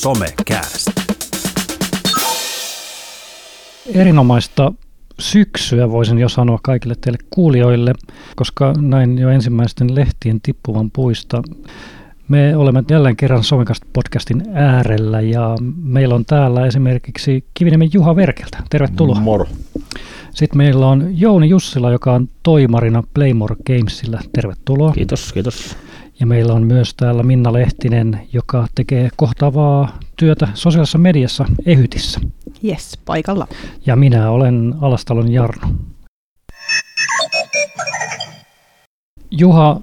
Somecast. Erinomaista syksyä voisin jo sanoa kaikille teille kuulijoille, koska näin jo ensimmäisten lehtien tippuvan puista. Me olemme jälleen kerran Somekast podcastin äärellä ja meillä on täällä esimerkiksi Kiviniemen Juha Verkeltä. Tervetuloa. Moro. Sitten meillä on Jouni Jussila, joka on toimarina Playmore Gamesillä. Tervetuloa. Kiitos, kiitos. Ja meillä on myös täällä Minna Lehtinen, joka tekee kohtaavaa työtä sosiaalisessa mediassa Ehytissä. Yes, paikalla. Ja minä olen Alastalon Jarno. Juha,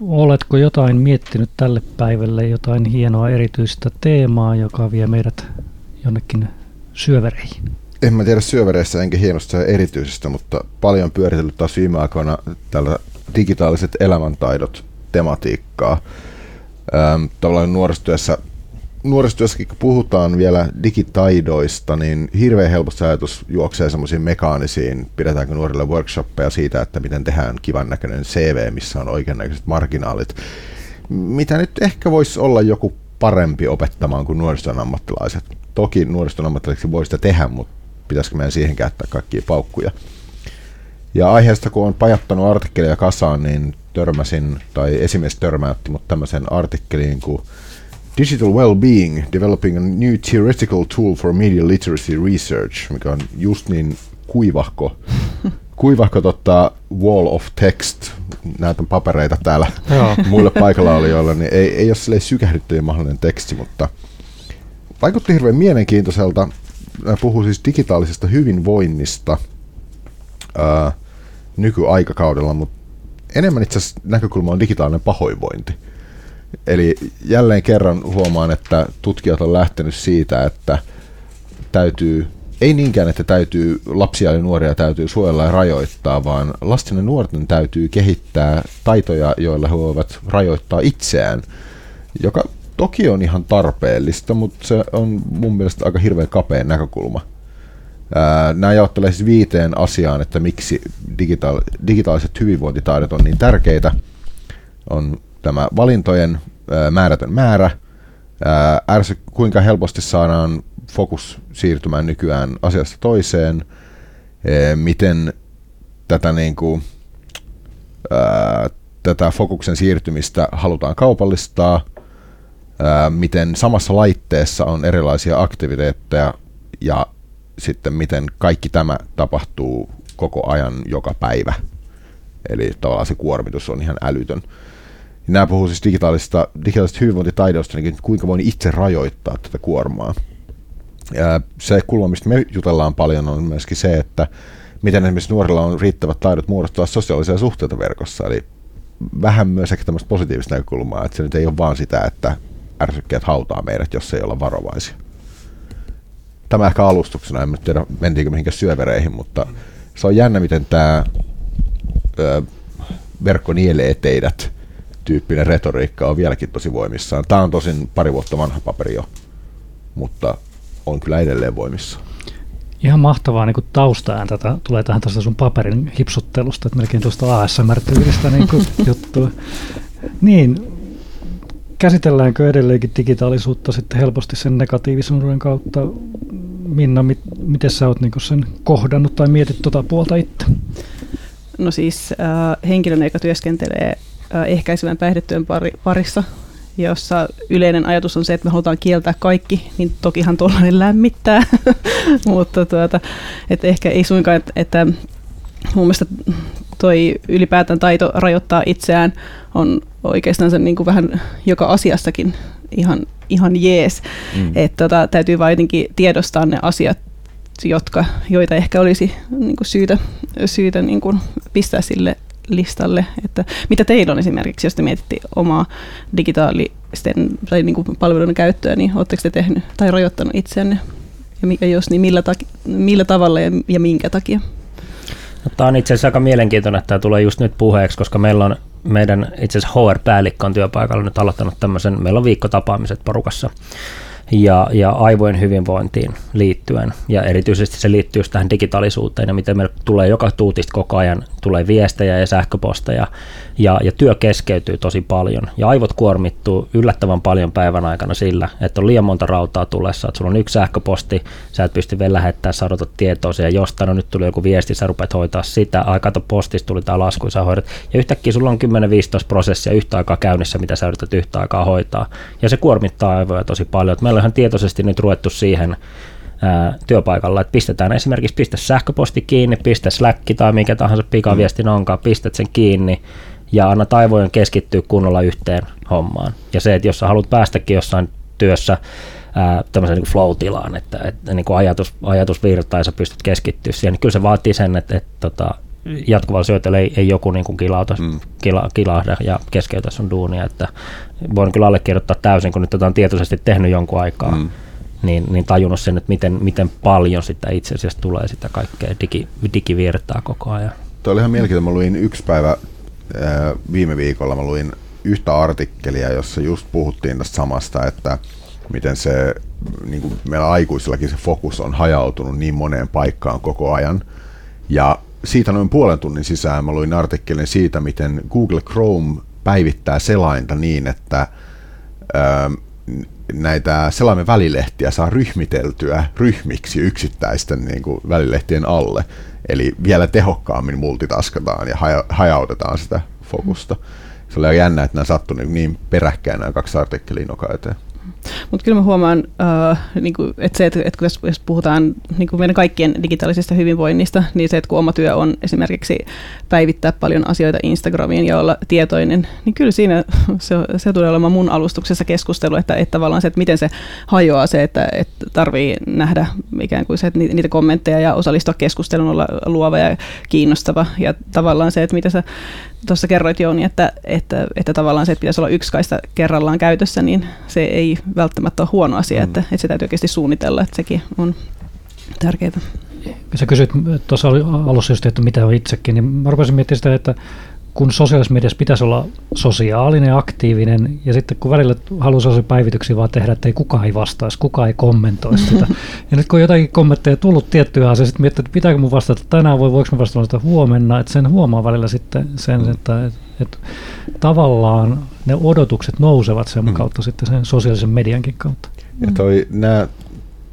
oletko jotain miettinyt tälle päivälle, jotain hienoa erityistä teemaa, joka vie meidät jonnekin syövereihin? En mä tiedä syövereissä enkä hienosta erityisestä, mutta paljon pyöritellyt taas viime aikoina tällä digitaaliset elämäntaidot tematiikkaa. Ähm, tavallaan nuorisotyössä, nuorisotyössäkin kun puhutaan vielä digitaidoista, niin hirveän helposti ajatus juoksee semmoisiin mekaanisiin, pidetäänkö nuorille workshoppeja siitä, että miten tehdään kivan näköinen CV, missä on oikeannäköiset marginaalit. Mitä nyt ehkä voisi olla joku parempi opettamaan kuin nuorison ammattilaiset. Toki nuorison ammattilaiseksi voi sitä tehdä, mutta pitäisikö meidän siihen käyttää kaikkia paukkuja. Ja aiheesta kun on pajattanut artikkeleja kasaan, niin törmäsin, tai esimies törmäytti mut tämmöisen artikkeliin kuin Digital Wellbeing, Developing a New Theoretical Tool for Media Literacy Research, mikä on just niin kuivahko, kuivahko tota wall of text, näytän papereita täällä muille paikalla olijoille, niin ei, ei ole silleen sykähdyttäjä mahdollinen teksti, mutta vaikutti hirveän mielenkiintoiselta. Puhuu siis digitaalisesta hyvinvoinnista. Ää, nykyaikakaudella, mutta enemmän itse asiassa näkökulma on digitaalinen pahoinvointi. Eli jälleen kerran huomaan, että tutkijat on lähtenyt siitä, että täytyy, ei niinkään, että täytyy lapsia ja nuoria täytyy suojella ja rajoittaa, vaan lasten ja nuorten täytyy kehittää taitoja, joilla he voivat rajoittaa itseään, joka toki on ihan tarpeellista, mutta se on mun mielestä aika hirveän kapea näkökulma. Nämä jaottelee siis viiteen asiaan, että miksi digitaal- digitaaliset hyvinvointitaidot on niin tärkeitä. On tämä valintojen ää, määrätön määrä, ää, ärsy, kuinka helposti saadaan fokus siirtymään nykyään asiasta toiseen, miten tätä, niin kuin, ää, tätä fokuksen siirtymistä halutaan kaupallistaa, ää, miten samassa laitteessa on erilaisia aktiviteetteja ja sitten miten kaikki tämä tapahtuu koko ajan joka päivä. Eli tavallaan se kuormitus on ihan älytön. Nämä puhuu siis digitaalisista, digitaalisista hyvinvointitaidoista, niin kuinka voin itse rajoittaa tätä kuormaa. Se kulma, mistä me jutellaan paljon, on myöskin se, että miten esimerkiksi nuorilla on riittävät taidot muodostaa sosiaalisia suhteita verkossa. Eli vähän myös ehkä tämmöistä positiivista näkökulmaa, että se nyt ei ole vaan sitä, että ärsykkeet hautaa meidät, jos ei olla varovaisia tämä ehkä alustuksena, en tiedä mentiinkö mihinkään syövereihin, mutta se on jännä, miten tämä ö, verkko nielee teidät tyyppinen retoriikka on vieläkin tosi voimissaan. Tämä on tosin pari vuotta vanha paperi jo, mutta on kyllä edelleen voimissa. Ihan mahtavaa niin taustaääntä tätä tulee tähän tästä sun paperin hipsuttelusta, että melkein tuosta ASMR-tyylistä niin juttua. Niin, käsitelläänkö edelleenkin digitaalisuutta sitten helposti sen negatiivisuuden kautta? Minna, mit, miten sä oot niin sen kohdannut tai mietit tuota puolta itse? No siis äh, henkilön, joka työskentelee äh, ehkäisevän päihdetyön pari, parissa, jossa yleinen ajatus on se, että me halutaan kieltää kaikki, niin tokihan tuollainen lämmittää, mutta tuota, että ehkä ei suinkaan, että, että mun mielestä toi ylipäätään taito rajoittaa itseään on oikeastaan se niin kuin vähän joka asiassakin ihan, ihan jees. Mm. Että tota, täytyy vain jotenkin tiedostaa ne asiat, jotka, joita ehkä olisi niin kuin syytä, syytä niin kuin pistää sille listalle. Että mitä teillä on esimerkiksi, jos te mietitte omaa digitaalisten tai niin kuin palveluiden käyttöä, niin oletteko te tehnyt tai rajoittanut itseänne? Ja jos niin millä, ta- millä tavalla ja, ja minkä takia? No, tämä on itse asiassa aika mielenkiintoinen, että tämä tulee just nyt puheeksi, koska meillä on meidän itse asiassa HR-päällikkö on työpaikalla nyt aloittanut tämmöisen, meillä on viikkotapaamiset porukassa. Ja, ja aivojen hyvinvointiin liittyen. Ja erityisesti se liittyy tähän digitaalisuuteen ja miten meillä tulee joka tuutista koko ajan tulee viestejä ja sähköposteja ja, ja työ keskeytyy tosi paljon. Ja aivot kuormittuu yllättävän paljon päivän aikana sillä, että on liian monta rautaa tulessa, että sulla on yksi sähköposti, sä et pysty vielä lähettämään, sä odotat tietoa ja jostain, no nyt tuli joku viesti, sä rupeat hoitaa sitä, ai kato postista tuli tämä lasku, sä hoidat. Ja yhtäkkiä sulla on 10-15 prosessia yhtä aikaa käynnissä, mitä sä yrität yhtä aikaa hoitaa. Ja se kuormittaa aivoja tosi paljon. Että meillä on ihan tietoisesti nyt ruvettu siihen, ää, työpaikalla, että pistetään esimerkiksi pistä sähköposti kiinni, pistä Slack tai mikä tahansa pikaviestin mm. onkaan, pistät sen kiinni ja anna taivojen keskittyä kunnolla yhteen hommaan. Ja se, että jos sä haluat päästäkin jossain työssä ää, tämmöiseen niin flow-tilaan, että, että niin kuin ajatus, ajatus virtaa ja sä pystyt keskittyä siihen, niin kyllä se vaatii sen, että, että, että jatkuvalla syötöllä ei, ei joku niin kuin kilauta, mm. kila, kilahda ja keskeytä sun duunia. Että voin kyllä allekirjoittaa täysin, kun nyt tätä on tietoisesti tehnyt jonkun aikaa, mm. niin, niin tajunnut sen, että miten, miten paljon sitä itse asiassa tulee sitä kaikkea digi, digivirtaa koko ajan. Tuo oli ihan mielenkiintoinen. Mä luin yksi päivä ää, viime viikolla, mä luin yhtä artikkelia, jossa just puhuttiin tästä samasta, että miten se niin kuin meillä aikuisillakin se fokus on hajautunut niin moneen paikkaan koko ajan. Ja siitä noin puolen tunnin sisään mä luin artikkelin siitä, miten Google Chrome päivittää selainta niin, että ää, näitä selaimen välilehtiä saa ryhmiteltyä ryhmiksi yksittäisten niin kuin, välilehtien alle. Eli vielä tehokkaammin multitaskataan ja haja, hajautetaan sitä fokusta. Se oli jännä, että nämä sattuivat niin peräkkäin nämä kaksi artikkelia eteen. Mutta kyllä mä huomaan, uh, niin kuin, että se, että, että jos puhutaan niin kuin meidän kaikkien digitaalisesta hyvinvoinnista, niin se, että kun oma työ on esimerkiksi päivittää paljon asioita Instagramiin ja olla tietoinen, niin kyllä siinä se, se tulee olemaan mun alustuksessa keskustelu, että, että tavallaan se, että miten se hajoaa se, että, että tarvii nähdä ikään kuin se, että niitä kommentteja ja osallistua keskusteluun, olla luova ja kiinnostava. Ja tavallaan se, että mitä sä tuossa kerroit Jouni, että, että, että tavallaan se, että pitäisi olla yksi kaista kerrallaan käytössä, niin se ei välttämättä ole huono asia, mm. että, että se täytyy oikeasti suunnitella, että sekin on tärkeää. Sä kysyit tuossa alussa just, että mitä on itsekin, niin mä rupesin miettimään sitä, että kun sosiaalisessa mediassa pitäisi olla sosiaalinen, aktiivinen, ja sitten kun välillä haluaa sellaisia päivityksiä vaan tehdä, että ei kukaan ei vastaisi, kukaan ei kommentoi sitä. Ja nyt kun on jotakin kommentteja tullut tiettyä asiaa, sitten miettii, että pitääkö mun vastata tänään vai voiko mä vastata sitä huomenna, että sen huomaa välillä sitten sen, mm. että, että, että tavallaan ne odotukset nousevat sen mm. kautta sitten sen sosiaalisen mediankin kautta. Ja toi, nämä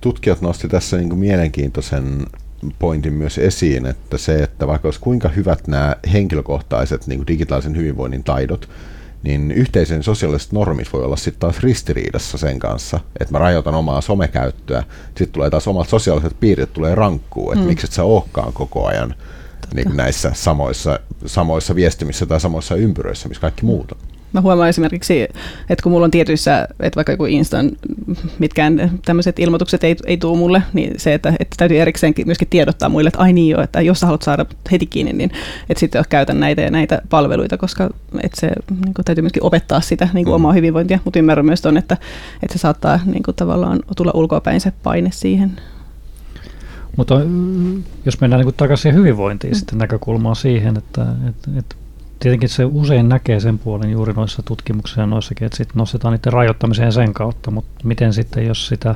tutkijat nosti tässä niin mielenkiintoisen pointin myös esiin, että se, että vaikka olisi kuinka hyvät nämä henkilökohtaiset niin kuin digitaalisen hyvinvoinnin taidot, niin yhteisen sosiaaliset normit voi olla sitten taas ristiriidassa sen kanssa, että mä rajoitan omaa somekäyttöä, sitten tulee taas omat sosiaaliset piirit tulee rankkuun, että mm. miksi et sä olekaan koko ajan niin näissä samoissa, samoissa viestimissä tai samoissa ympyröissä, missä kaikki muut on. Mä huomaan esimerkiksi, että kun mulla on tietyissä, että vaikka joku Instan mitkään tämmöiset ilmoitukset ei, ei tule mulle, niin se, että, että täytyy erikseen myöskin tiedottaa muille, että ai niin jo, että jos sä haluat saada heti kiinni, niin että sitten käytän näitä ja näitä palveluita, koska että se niin kuin, täytyy myöskin opettaa sitä niin kuin mm. omaa hyvinvointia, mutta ymmärrän myös ton, että, että se saattaa niin kuin, tavallaan tulla ulkoapäin se paine siihen. Mutta jos mennään niin takaisin hyvinvointiin, mm. sitten näkökulmaa siihen, että, että, että tietenkin se usein näkee sen puolen juuri noissa tutkimuksissa ja noissakin, että sitten nostetaan niiden rajoittamiseen sen kautta, mutta miten sitten, jos sitä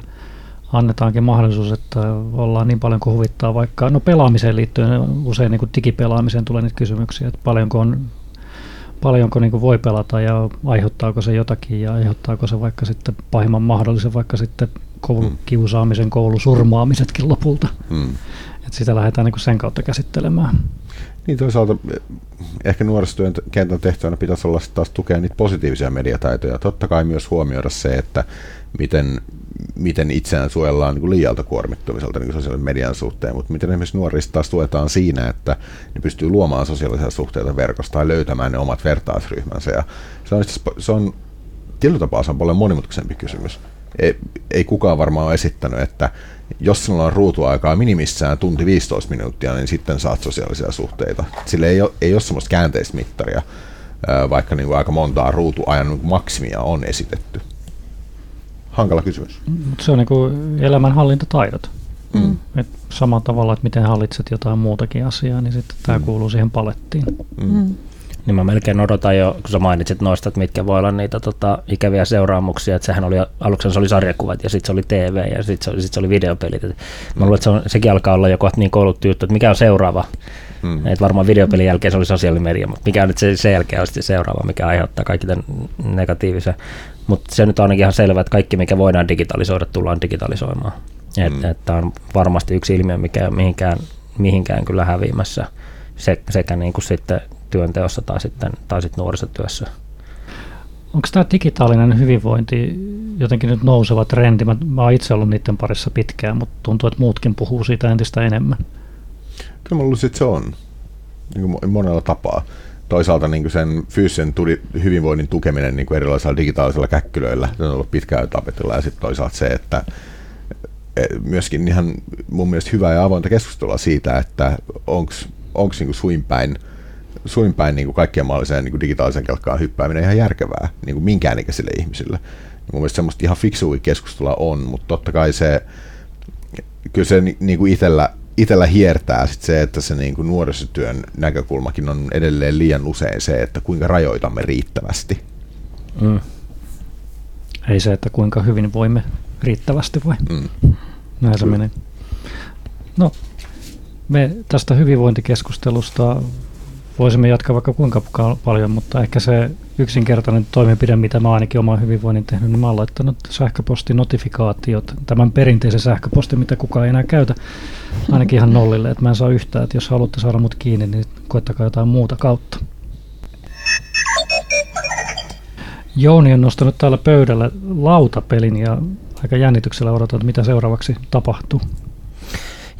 annetaankin mahdollisuus, että ollaan niin paljon kuin huvittaa vaikka, no pelaamiseen liittyen usein niin kuin digipelaamiseen tulee niitä kysymyksiä, että paljonko, on, paljonko niin kuin voi pelata ja aiheuttaako se jotakin ja aiheuttaako se vaikka sitten pahimman mahdollisen vaikka sitten koulukiusaamisen, hmm. koulusurmaamisetkin lopulta. Hmm. Että sitä lähdetään niin kuin sen kautta käsittelemään. Niin toisaalta eh, ehkä nuorisotyön kentän tehtävänä pitäisi olla taas tukea niitä positiivisia mediataitoja. Totta kai myös huomioida se, että miten, miten itseään suojellaan niin liialta kuormittumiselta niin sosiaalisen median suhteen, mutta miten esimerkiksi nuorista taas tuetaan siinä, että ne pystyy luomaan sosiaalisia suhteita verkosta ja löytämään ne omat vertaisryhmänsä. Ja se on, se on tietyllä tapaa se on paljon monimutkaisempi kysymys. Ei, ei kukaan varmaan ole esittänyt, että jos sinulla on ruutuaikaa minimissään tunti 15 minuuttia, niin sitten saat sosiaalisia suhteita. Sille ei ole, ei ole semmoista käänteistä mittaria, vaikka niin kuin aika montaa ruutuajan niin maksimia on esitetty. Hankala kysymys. Mutta se on niin kuin elämänhallintataidot. Mm. Et samalla tavalla, että miten hallitset jotain muutakin asiaa, niin sitten tämä mm. kuuluu siihen palettiin. Mm. Mm. Niin mä melkein odotan jo, kun sä mainitsit noista, että mitkä voi olla niitä tota, ikäviä seuraamuksia, että sehän oli, aluksi se oli sarjakuvat ja sitten se oli TV ja sitten se, sit se oli videopelit. Et mä luulen, että se on, sekin alkaa olla jo kohta niin kouluttu juttu, että mikä on seuraava. Hmm. Et varmaan videopelin jälkeen se oli sosiaalinen media, mutta mikä on nyt se, sen jälkeen se seuraava, mikä aiheuttaa kaikki tämän negatiivisen. Mutta se nyt on ainakin ihan selvä, että kaikki mikä voidaan digitalisoida, tullaan digitalisoimaan. Hmm. Että on varmasti yksi ilmiö, mikä mihinkään, mihinkään kyllä häviämässä se, sekä niin kuin sitten työnteossa tai sitten, tai sitten nuorisotyössä. Onko tämä digitaalinen hyvinvointi jotenkin nyt nouseva trendi? Mä, mä oon itse ollut niiden parissa pitkään, mutta tuntuu, että muutkin puhuu siitä entistä enemmän. Kyllä mä luulisin, että se on niin kuin monella tapaa. Toisaalta niin kuin sen fyysisen tuli, hyvinvoinnin tukeminen niin kuin erilaisilla digitaalisilla käkkylöillä, se on ollut pitkään tapetilla, ja sitten toisaalta se, että e, myöskin ihan mun mielestä hyvää ja avointa keskustelua siitä, että onko niin suinpäin – suin päin niin kuin kaikkien mahdolliseen niin kuin digitaalisen kelkkaan hyppääminen ihan järkevää niin kuin minkään ikäisille ihmisille. Ja mun mielestä semmoista ihan fiksua keskustelua on, mutta totta kai se, kyllä se niin kuin itellä, itellä hiertää sit se, että se niin kuin nuorisotyön näkökulmakin on edelleen liian usein se, että kuinka rajoitamme riittävästi. Mm. Ei se, että kuinka hyvin voimme riittävästi vai? Mm. Näin se menee. No, me tästä hyvinvointikeskustelusta voisimme jatkaa vaikka kuinka paljon, mutta ehkä se yksinkertainen toimenpide, mitä mä ainakin oman hyvinvoinnin tehnyt, niin mä oon laittanut sähköpostinotifikaatiot, tämän perinteisen sähköpostin, mitä kukaan ei enää käytä, ainakin ihan nollille, että mä en saa yhtään, että jos haluatte saada mut kiinni, niin koettakaa jotain muuta kautta. Jouni on nostanut täällä pöydällä lautapelin ja aika jännityksellä odotan, että mitä seuraavaksi tapahtuu.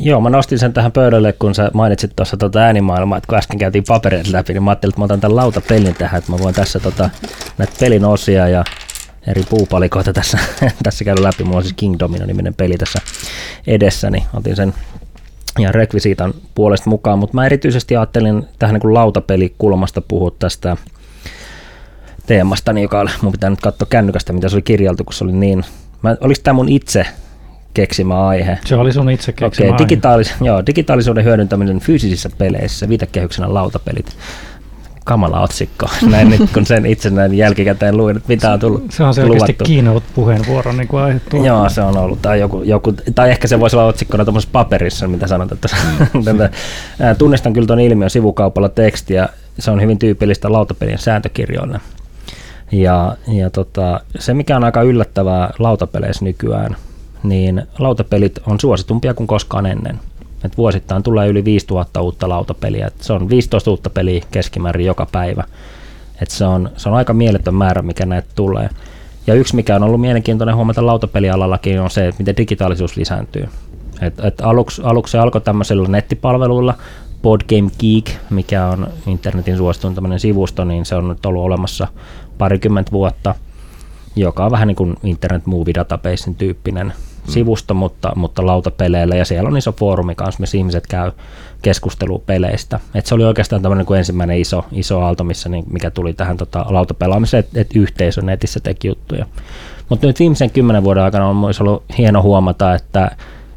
Joo, mä nostin sen tähän pöydälle, kun sä mainitsit tuossa tota äänimaailmaa, että kun äsken käytiin paperit läpi, niin mä ajattelin, että mä otan tämän lautapelin tähän, että mä voin tässä tota, näitä pelin osia ja eri puupalikoita tässä, tässä käydä läpi. Mulla on siis King Domino-niminen peli tässä edessä, niin otin sen ja rekvisiitan puolesta mukaan, mutta mä erityisesti ajattelin tähän niin lautapelikulmasta puhua tästä teemasta, niin joka mun pitää nyt katsoa kännykästä, mitä se oli kirjaltu, kun se oli niin, mä, oliko tämä mun itse keksimä aihe. Se oli sun itse keksimä okay, digitaalis- aihe. Joo, digitaalisuuden hyödyntäminen fyysisissä peleissä, viitekehyksenä lautapelit. Kamala otsikko, näin nyt kun sen itse näin jälkikäteen luin, että mitä on tullut Se on selkeästi keynote puheenvuoro niin kuin aihe Joo, se on ollut. Tai, joku, joku, tai ehkä se voisi olla otsikkona tuommoisessa paperissa, mitä sanot. Että mm. tunnistan kyllä tuon ilmiön sivukaupalla tekstiä. Se on hyvin tyypillistä lautapelien sääntökirjoille. Ja, ja tota, se, mikä on aika yllättävää lautapeleissä nykyään – niin lautapelit on suositumpia kuin koskaan ennen. Et vuosittain tulee yli 5000 uutta lautapeliä. Et se on 15 uutta peliä keskimäärin joka päivä. Et se, on, se on aika mieletön määrä, mikä näitä tulee. Ja yksi, mikä on ollut mielenkiintoinen huomata lautapelialallakin, on se, että miten digitaalisuus lisääntyy. Et, et aluksi, aluksi se alkoi tämmöisellä nettipalveluilla, Board Game Geek, mikä on internetin suositun tämmöinen sivusto, niin se on nyt ollut olemassa parikymmentä vuotta, joka on vähän niin kuin Internet Movie Databasein tyyppinen. Sivusto, mutta, mutta lautapeleillä, ja siellä on iso foorumi kanssa, missä ihmiset käy keskustelua peleistä. Et se oli oikeastaan tämmöinen kuin ensimmäinen iso, iso aalto, missä, niin, mikä tuli tähän tota, lautapelaamiseen, että et yhteisö netissä teki juttuja. Mutta nyt viimeisen kymmenen vuoden aikana on myös ollut hieno huomata, että,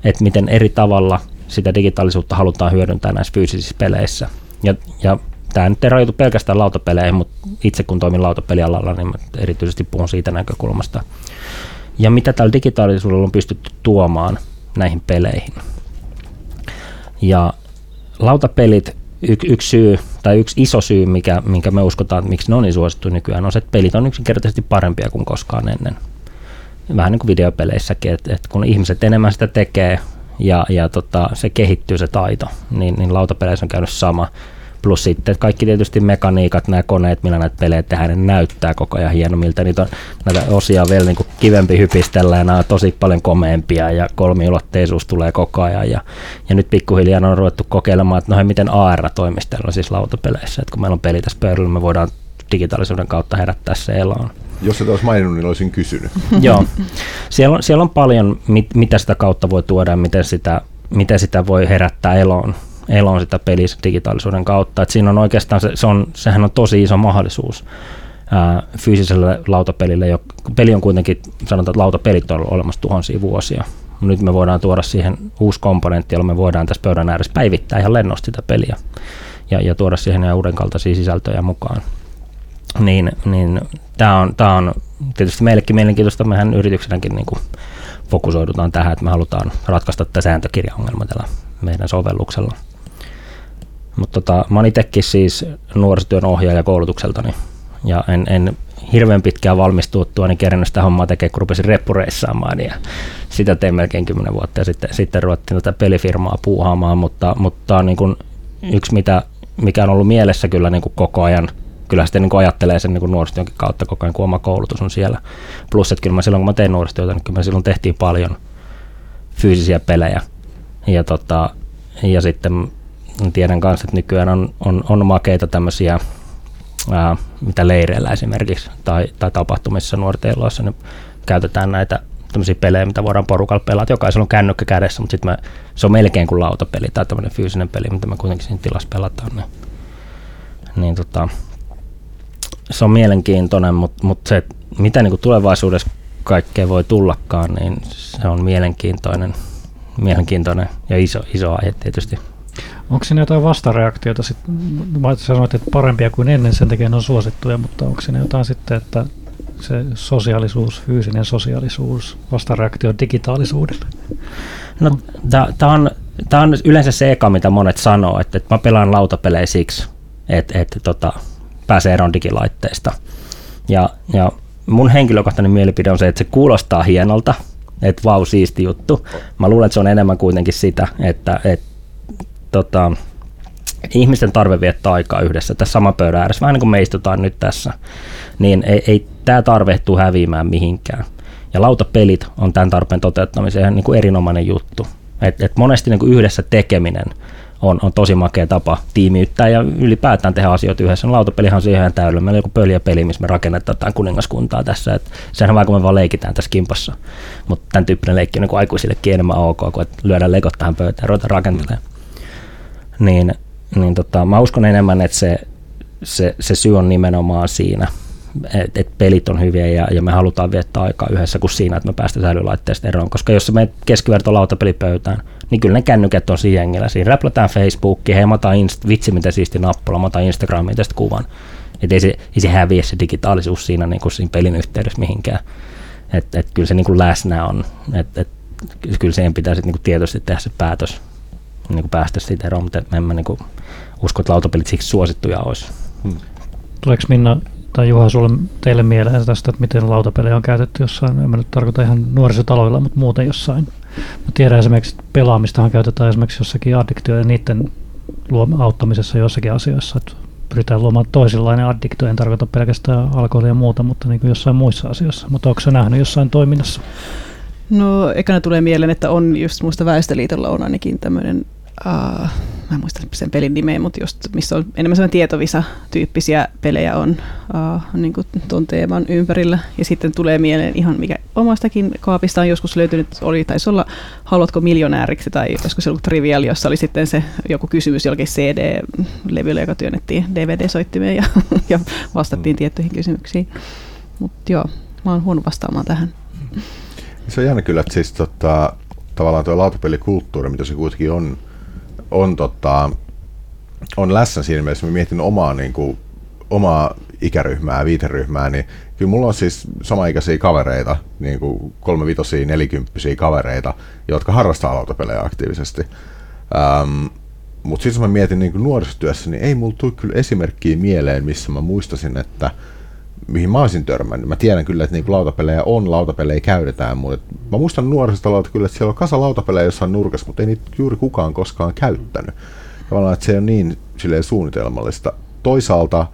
että miten eri tavalla sitä digitaalisuutta halutaan hyödyntää näissä fyysisissä peleissä. Ja, ja tämä nyt ei rajoitu pelkästään lautapeleihin, mutta itse kun toimin lautapelialalla, niin erityisesti puhun siitä näkökulmasta ja mitä tällä digitaalisuudella on pystytty tuomaan näihin peleihin. Ja lautapelit, y- yksi syy tai yksi iso syy, mikä, minkä me uskotaan, että miksi ne on niin suosittu nykyään, on se, että pelit on yksinkertaisesti parempia kuin koskaan ennen. Vähän niin kuin videopeleissäkin, että, että kun ihmiset enemmän sitä tekee ja, ja tota, se kehittyy se taito, niin, niin lautapeleissä on käynyt sama. Plus sitten kaikki tietysti mekaniikat, nämä koneet, millä näitä pelejä tehdään, ne näyttää koko ajan hienommilta. Niitä on näitä osia vielä niin kuin kivempi hypistellä ja nämä on tosi paljon komeampia ja kolmiulotteisuus tulee koko ajan. Ja, ja nyt pikkuhiljaa on ruvettu kokeilemaan, että no hei, miten AR toimistellaan siis lautapeleissä. Että kun meillä on peli tässä pöydällä, me voidaan digitaalisuuden kautta herättää se eloon. Jos et olisi maininnut, niin olisin kysynyt. Joo. Siellä on, siellä on paljon, mit, mitä sitä kautta voi tuoda ja miten sitä, miten sitä voi herättää eloon eloon sitä pelissä digitaalisuuden kautta. Et siinä on oikeastaan, se, se on, sehän on tosi iso mahdollisuus ää, fyysiselle lautapelille. Jo, peli on kuitenkin, sanotaan, että lautapelit on ollut olemassa tuhansia vuosia. Nyt me voidaan tuoda siihen uusi komponentti, jolla me voidaan tässä pöydän ääressä päivittää ihan lennosta sitä peliä. ja, ja tuoda siihen ja uuden kaltaisia sisältöjä mukaan. Niin, niin tämä on, tää on tietysti meillekin mielenkiintoista, mehän yrityksenäkin niin kuin fokusoidutaan tähän, että me halutaan ratkaista tämä sääntökirjaongelma tällä meidän sovelluksella. Mutta tota, mä oon itsekin siis nuorisotyön ohjaaja koulutukseltani ja en, en hirveän pitkään valmistuttua, niin kerännyt sitä hommaa tekemään, kun rupesin reppureissaamaan ja sitä tein melkein kymmenen vuotta ja sitten, sitten ruvettiin tätä pelifirmaa puuhaamaan, mutta, mutta on niin kuin yksi, mitä, mikä on ollut mielessä kyllä niin kuin koko ajan, kyllä sitten niin ajattelee sen niin nuorisotyönkin kautta koko ajan, kun oma koulutus on siellä. Plus, että kyllä mä silloin, kun mä tein nuorisotyötä, niin kyllä me silloin tehtiin paljon fyysisiä pelejä. Ja, tota, ja sitten tiedän kanssa, että nykyään on, on, on makeita tämmöisiä ää, mitä leireillä esimerkiksi tai, tai tapahtumissa nuorten eloissa, niin käytetään näitä tämmöisiä pelejä, mitä voidaan porukalla pelata. Jokaisella on kännykkä kädessä, mutta sitten se on melkein kuin lautapeli tai tämmöinen fyysinen peli, mitä me kuitenkin siinä tilassa pelataan. Niin, niin tota, se on mielenkiintoinen, mutta, mutta se, mitä niin kuin tulevaisuudessa kaikkea voi tullakaan, niin se on mielenkiintoinen, mielenkiintoinen ja iso, iso aihe tietysti. Onko siinä jotain vastareaktioita? Sitten, mä sanoit, että parempia kuin ennen, sen takia ne on suosittuja, mutta onko siinä jotain sitten, että se sosiaalisuus, fyysinen sosiaalisuus, vastareaktio digitaalisuudelle? No, tämä on, on yleensä se eka, mitä monet sanoo, että, että mä pelaan lautapelejä siksi, että, että tota, pääsee eroon digilaitteista. Ja, ja mun henkilökohtainen mielipide on se, että se kuulostaa hienolta, että vau, siisti juttu. Mä luulen, että se on enemmän kuitenkin sitä, että, että tota, ihmisten tarve viettää aikaa yhdessä tässä sama pöydän ääressä, vähän niin kuin me istutaan nyt tässä, niin ei, ei tämä tarve tule häviämään mihinkään. Ja lautapelit on tämän tarpeen toteuttamiseen niin kuin erinomainen juttu. Et, et monesti niin kuin yhdessä tekeminen on, on tosi makea tapa tiimiyttää ja ylipäätään tehdä asioita yhdessä. No, lautapelihan on siihen ihan täydellä. Meillä on joku pöliä peli, missä me rakennetaan jotain kuningaskuntaa tässä. Et sehän vaan, kun me vaan leikitään tässä kimpassa. Mutta tämän tyyppinen leikki on niin aikuisillekin enemmän ok, kuin lyödään lekot tähän pöytään ja ruvetaan rakentelemaan niin, niin tota, mä uskon enemmän, että se, se, se syy on nimenomaan siinä, että et pelit on hyviä ja, ja me halutaan viettää aikaa yhdessä kuin siinä, että me päästään säilylaitteesta eroon. Koska jos me keskiverto lautapelipöytään, niin kyllä ne kännykät on siinä jengillä. Siinä räplätään Facebookia, hei mä otan Inst- vitsi mitä siisti nappula, mä otan Instagramiin tästä kuvan. Että ei se, ei se häviä se digitaalisuus siinä, niin kuin siinä pelin yhteydessä mihinkään. Että et kyllä se niin kuin läsnä on. Että et, kyllä siihen pitää sitten niin tietoisesti tehdä se päätös niin kuin päästä siitä eroon, mutta en mä niin kuin usko, että lautapelit siksi suosittuja olisi. Hmm. Tuleeko Minna tai Juha sulle, teille mieleen tästä, että miten lautapelejä on käytetty jossain, en mä nyt tarkoita ihan nuorisotaloilla, mutta muuten jossain. Mä tiedän esimerkiksi, että pelaamistahan käytetään esimerkiksi jossakin addiktio ja niiden auttamisessa jossakin asioissa, että pyritään luomaan toisenlainen addiktio, en tarkoita pelkästään alkoholia ja muuta, mutta niin kuin jossain muissa asioissa. Mutta onko se nähnyt jossain toiminnassa? No ekana tulee mieleen, että on just muista Väestöliitolla on ainakin tämmöinen uh, mä en muista sen pelin nimeä, mutta just missä on enemmän sellainen tietovisa-tyyppisiä pelejä on uh, niin kuin tuon teeman ympärillä. Ja sitten tulee mieleen ihan mikä omastakin kaapista on joskus löytynyt, oli, taisi olla Haluatko miljonääriksi tai olisiko se ollut Trivial, jossa oli sitten se joku kysymys jollakin CD-levyllä, joka työnnettiin DVD-soittimeen ja, ja vastattiin mm. tiettyihin kysymyksiin. Mutta joo, mä oon huono vastaamaan tähän. Se on jännä kyllä, että siis tota, tavallaan tuo lautapelikulttuuri, mitä se kuitenkin on, on, tota, on läsnä siinä mielessä, mä mietin omaa, niin kuin, omaa ikäryhmää, viiteryhmää, niin kyllä mulla on siis samaikäisiä kavereita, niin kuin kolmevitosia, nelikymppisiä kavereita, jotka harrastaa lautapelejä aktiivisesti. Ähm, mutta sitten jos mä mietin niin kuin nuorisotyössä, niin ei mulla tule kyllä esimerkkiä mieleen, missä mä muistasin, että mihin mä olisin törmännyt. Mä tiedän kyllä, että niinku lautapelejä on, lautapelejä käytetään, mutta mä muistan nuorisotalolta kyllä, että siellä on kasa lautapelejä jossain nurkassa, mutta ei niitä juuri kukaan koskaan käyttänyt. Tavallaan, että se on niin silleen suunnitelmallista. Toisaalta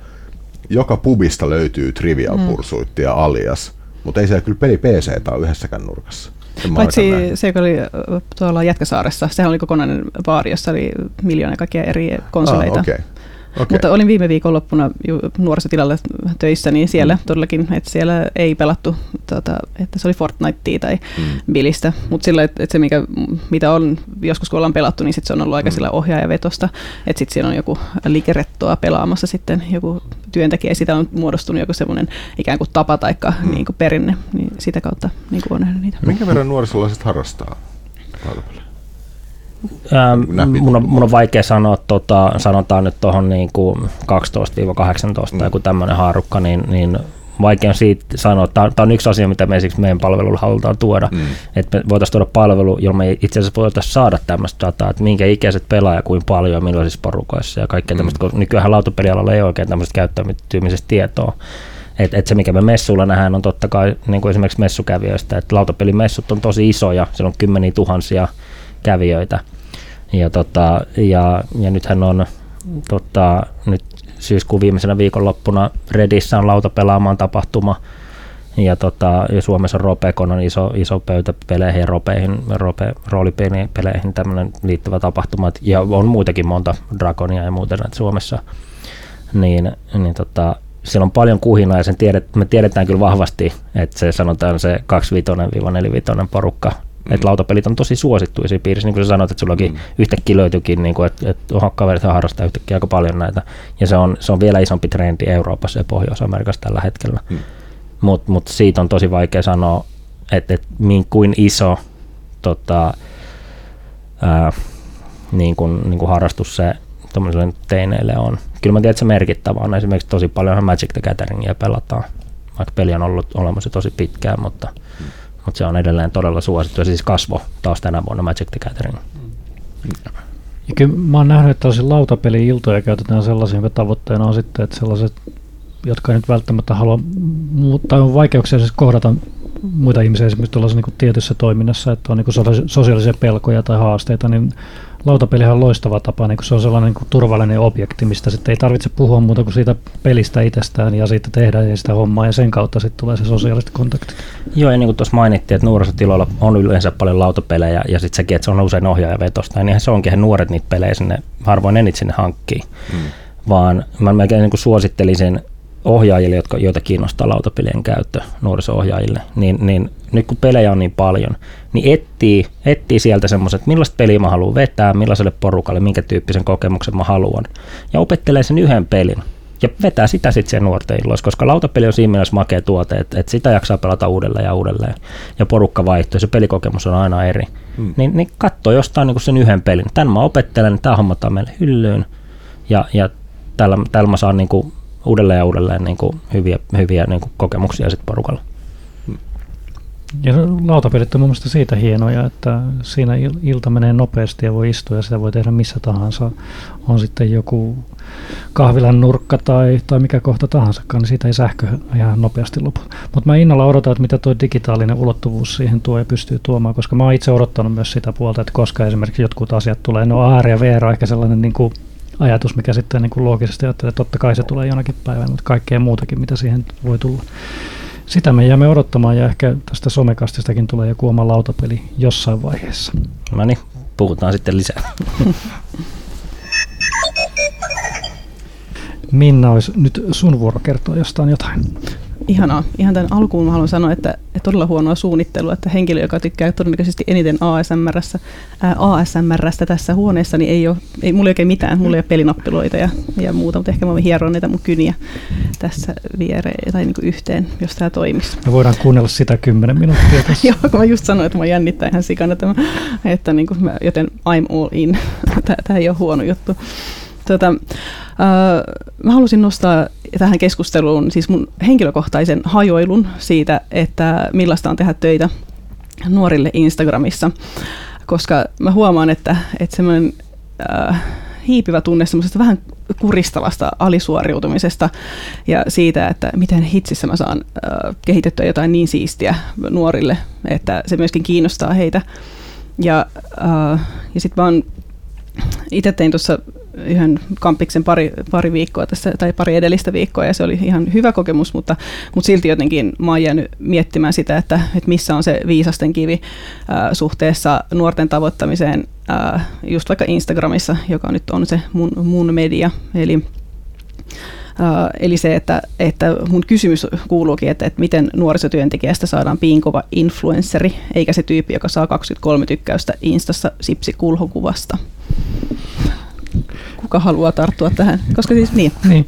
joka pubista löytyy Trivial mm. Pursuit ja Alias, mutta ei siellä kyllä peli PC ole yhdessäkään nurkassa. Paitsi se, joka oli tuolla Jätkäsaaressa, sehän oli kokonainen baari, jossa oli miljoona kaikkia eri konsoleita. Ah, okay. Okay. Mutta olin viime viikonloppuna nuorisotilalla töissä, niin siellä mm. todellakin, että siellä ei pelattu, tuota, että se oli Fortnitea tai mm. Billistä, mutta sillä, että, että se mikä, mitä on joskus kun ollaan pelattu, niin sit se on ollut aika mm. sillä ohjaajavetosta, että sitten siellä on joku liikerettoa pelaamassa sitten joku työntekijä, ja siitä on muodostunut joku semmoinen ikään kuin tapa tai mm. niin kuin perinne, niin sitä kautta niin kuin on nähnyt niitä. Minkä verran nuorisolaiset harrastaa Ähm, Näpit. mun, on, mun on vaikea sanoa, tota, sanotaan nyt tuohon niin 12-18 mm. joku tämmöinen haarukka, niin, niin vaikea on siitä sanoa. Tämä on yksi asia, mitä me esimerkiksi meidän palvelulla halutaan tuoda. Mm. Että me voitaisiin tuoda palvelu, jolla me itse asiassa voitaisiin saada tämmöistä dataa, että minkä ikäiset pelaaja, kuin paljon ja millaisissa porukoissa ja kaikkea mm. tämmöistä, koska nykyään lautapelialalla ei oikein tämmöistä käyttäytymisestä tietoa. Et, et se, mikä me messuilla nähdään, on totta kai niin kuin esimerkiksi messukävijöistä, että lautapelimessut on tosi isoja, siellä on kymmeniä tuhansia kävijöitä. Ja, tota, ja, ja nythän on tota, nyt syyskuun viimeisenä viikonloppuna Redissä on lautapelaamaan tapahtuma, ja, tota, ja Suomessa on Ropekon on iso, iso pöytä peleihin ja ropeihin, rope, roolipeleihin tämmöinen liittyvä tapahtuma, ja on muitakin monta Dragonia ja muuta näitä Suomessa, niin, niin tota, siellä on paljon kuhinaa ja sen tiedet, me tiedetään kyllä vahvasti, että se sanotaan se 25-45 porukka Mm. Että lautapelit on tosi suosittuja siinä piirissä, niin kuin sä sanoit, että sullakin mm. yhtäkkiä löytyykin, niin kuin, että, että kaverit harrastaa yhtäkkiä aika paljon näitä. Ja se on, se on vielä isompi trendi Euroopassa ja Pohjois-Amerikassa tällä hetkellä. Mm. Mutta mut siitä on tosi vaikea sanoa, että, että niin kuin iso tota, ää, niin kuin, niin kuin harrastus se tuommoiselle teineille on. Kyllä mä tiedän, että se merkittävä on. Esimerkiksi tosi paljon Magic the Gatheringia pelataan, vaikka peli on ollut olemassa tosi pitkään, mutta mm mutta se on edelleen todella suosittu ja siis kasvo taas tänä vuonna Magic the Gathering. Ja kyllä mä oon nähnyt, että tällaisia lautapeli-iltoja käytetään sellaisia, jonka tavoitteena on sitten, että sellaiset, jotka ei nyt välttämättä halua, mutta on vaikeuksia siis kohdata muita ihmisiä esimerkiksi tuollaisessa niin tietyssä toiminnassa, että on niin sosiaalisia pelkoja tai haasteita, niin lautapelihan on loistava tapa, niin se on sellainen niin turvallinen objekti, mistä sitten ei tarvitse puhua muuta kuin siitä pelistä itsestään ja siitä tehdä ja sitä hommaa ja sen kautta sitten tulee se sosiaaliset kontaktit. Joo, ja niin kuin tuossa mainittiin, että nuorisotiloilla on yleensä paljon lautapelejä ja sitten sekin, että se on usein ohjaajavetosta, niin se onkin, että nuoret niitä pelejä sinne harvoin enit sinne hankkii. Hmm. Vaan mä melkein niin kuin suosittelisin ohjaajille, jotka, joita kiinnostaa lautapelien käyttö nuoriso-ohjaajille, niin, niin nyt kun pelejä on niin paljon, niin etsii, etsii sieltä semmoiset, millaista peliä mä haluan vetää, millaiselle porukalle, minkä tyyppisen kokemuksen mä haluan. Ja opettelee sen yhden pelin. Ja vetää sitä sitten sen nuorten illoissa, koska lautapeli on siinä mielessä makea tuote, että, että sitä jaksaa pelata uudelleen ja uudelleen. Ja porukka vaihtuu, se pelikokemus on aina eri. Hmm. Niin, niin katsoo jostain niin sen yhden pelin. Tän mä opettelen, tämä hommataan meille hyllyyn. Ja, ja tällä, tällä mä saan niin kuin uudelleen ja uudelleen niin kuin hyviä, hyviä niin kuin kokemuksia sitten porukalla. Ja lautapelit on mielestäni siitä hienoja, että siinä ilta menee nopeasti ja voi istua ja sitä voi tehdä missä tahansa. On sitten joku kahvilan nurkka tai, tai mikä kohta tahansa, niin siitä ei sähkö ihan nopeasti lopu. Mutta mä innolla odotan, että mitä tuo digitaalinen ulottuvuus siihen tuo ja pystyy tuomaan, koska mä oon itse odottanut myös sitä puolta, että koska esimerkiksi jotkut asiat tulee, no AR ja VR on ehkä sellainen niin kuin ajatus, mikä sitten niin kuin loogisesti ajattelee, että totta kai se tulee jonakin päivänä, mutta kaikkea muutakin, mitä siihen voi tulla. Sitä me jäämme odottamaan ja ehkä tästä somekastistakin tulee joku oma lautapeli jossain vaiheessa. No niin, puhutaan sitten lisää. Minna, olisi nyt sun vuoro kertoa jostain jotain. Ihanaa. Ihan tämän alkuun mä haluan sanoa, että, että todella huonoa suunnittelua, että henkilö, joka tykkää todennäköisesti eniten ASMRssä, ää, ASMRstä tässä huoneessa, niin ei ole, ei, mulla ei oikein mitään, mulla ei ole pelinappiloita ja, ja muuta, mutta ehkä mä voin hieroa niitä mun kyniä tässä viereen tai niin yhteen, jos tämä toimisi. Me voidaan kuunnella sitä kymmenen minuuttia tässä. Joo, kun mä just sanoin, että mä jännittää ihan sikana tämä, että niin kuin mä, joten I'm all in. tämä ei ole huono juttu. Tota, äh, mä halusin nostaa tähän keskusteluun siis mun henkilökohtaisen hajoilun siitä, että millaista on tehdä töitä nuorille Instagramissa, koska mä huomaan, että, että semmoinen äh, hiipivä tunne semmoisesta vähän kuristavasta alisuoriutumisesta ja siitä, että miten hitsissä mä saan äh, kehitettyä jotain niin siistiä nuorille, että se myöskin kiinnostaa heitä. Ja, äh, ja sitten oon itse tein tuossa yhden kampiksen pari, pari viikkoa tässä, tai pari edellistä viikkoa, ja se oli ihan hyvä kokemus, mutta, mutta silti jotenkin mä oon jäänyt miettimään sitä, että, että missä on se viisasten kivi äh, suhteessa nuorten tavoittamiseen äh, just vaikka Instagramissa, joka nyt on se mun, mun media, eli Uh, eli se, että, että mun kysymys kuuluukin, että, että miten nuorisotyöntekijästä saadaan piinkova influensseri, eikä se tyyppi, joka saa 23 tykkäystä Instassa sipsi kulhokuvasta kuka haluaa tarttua tähän, koska siis niin. niin.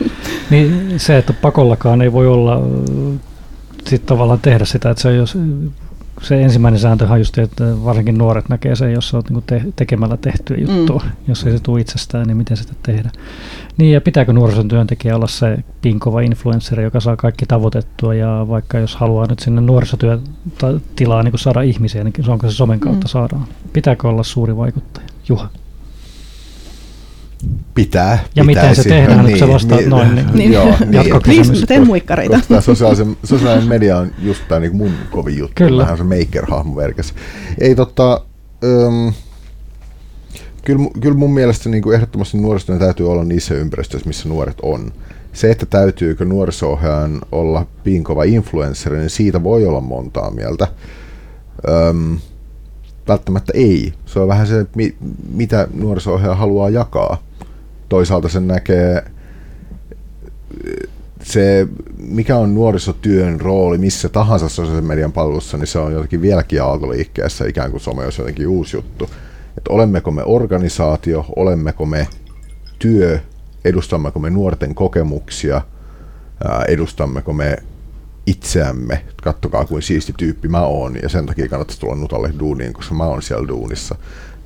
niin se, että pakollakaan ei voi olla sit tavallaan tehdä sitä, että se jos se ensimmäinen sääntö on just, että varsinkin nuoret näkee sen, jos olet niin te- tekemällä tehtyä juttua. Mm. Jos ei se tule itsestään, niin miten sitä tehdä. Niin ja pitääkö nuorison työntekijä olla se pinkova influenssari, joka saa kaikki tavoitettua ja vaikka jos haluaa nyt sinne nuorisotyötilaan niin saada ihmisiä, niin se onko se somen kautta mm. saadaan. Pitääkö olla suuri vaikuttaja? Juha. Pitää. Ja miten se tehdään, niin, kun sä vastaat niin, noin? Niin, niin. Joo, niin, niin, teen muikkareita. Tämä sosiaalisen, sosiaalinen media on just tämä niin mun kovin juttu. Kyllä. Vähän se maker-hahmo verkes. Ei totta, um, kyllä, kyllä mun mielestä niin kuin ehdottomasti nuorisotyön täytyy olla niissä ympäristöissä, missä nuoret on. Se, että täytyykö nuoriso olla piinkova influenssari, niin siitä voi olla montaa mieltä. Um, välttämättä ei. Se on vähän se, mitä nuoriso haluaa jakaa toisaalta sen näkee se, mikä on nuorisotyön rooli missä tahansa sosiaalisen median palvelussa, niin se on jotenkin vieläkin aaltoliikkeessä, ikään kuin some olisi jotenkin uusi juttu. Että olemmeko me organisaatio, olemmeko me työ, edustammeko me nuorten kokemuksia, edustammeko me itseämme, kattokaa kuin siisti tyyppi mä oon, ja sen takia kannattaisi tulla Nutalle duuniin, koska mä oon siellä duunissa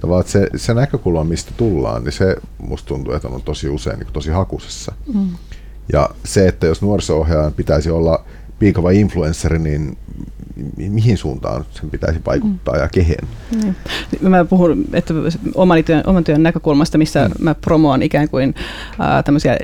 vaan se, se näkökulma, mistä tullaan, niin se musta tuntuu, että on tosi usein niin tosi hakusessa. Mm. Ja se, että jos nuoriso-ohjaajan pitäisi olla piikava influenssari, niin mihin suuntaan sen pitäisi vaikuttaa mm. ja kehen? Mm. Mä puhun että oman, työn, oman työn näkökulmasta, missä mm. mä promoan ikään kuin äh, tämmöisiä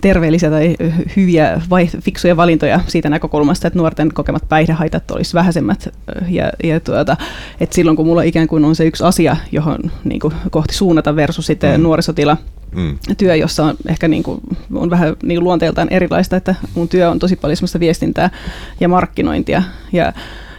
terveellisiä tai hyviä vai fiksuja valintoja siitä näkökulmasta, että nuorten kokemat päihdehaitat olisi vähäisemmät. Ja, ja tuota, että silloin kun mulla ikään kuin on se yksi asia, johon niin kuin, kohti suunnata versus sitten mm. nuorisotila, mm. työ, jossa on ehkä niin kuin, on vähän niin luonteeltaan erilaista, että mun työ on tosi paljon viestintää ja markkinointia. Ja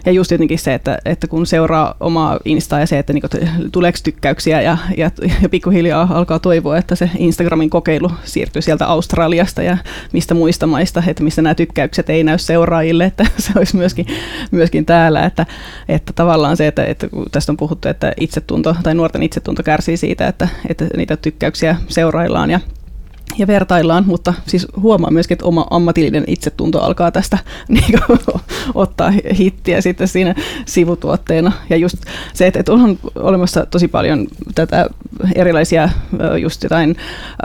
ja just jotenkin se, että, että kun seuraa omaa Instaa ja se, että niinku tuleeko tykkäyksiä ja, ja, ja pikkuhiljaa alkaa toivoa, että se Instagramin kokeilu siirtyy sieltä Australiasta ja mistä muista maista, että missä nämä tykkäykset ei näy seuraajille, että se olisi myöskin, myöskin täällä, että, että tavallaan se, että, että kun tästä on puhuttu, että itsetunto tai nuorten itsetunto kärsii siitä, että, että niitä tykkäyksiä seuraillaan ja ja vertaillaan, mutta siis huomaa myöskin, että oma ammatillinen itsetunto alkaa tästä niin kuin, ottaa hittiä sitten siinä sivutuotteena. Ja just se, että, että on olemassa tosi paljon tätä erilaisia just jotain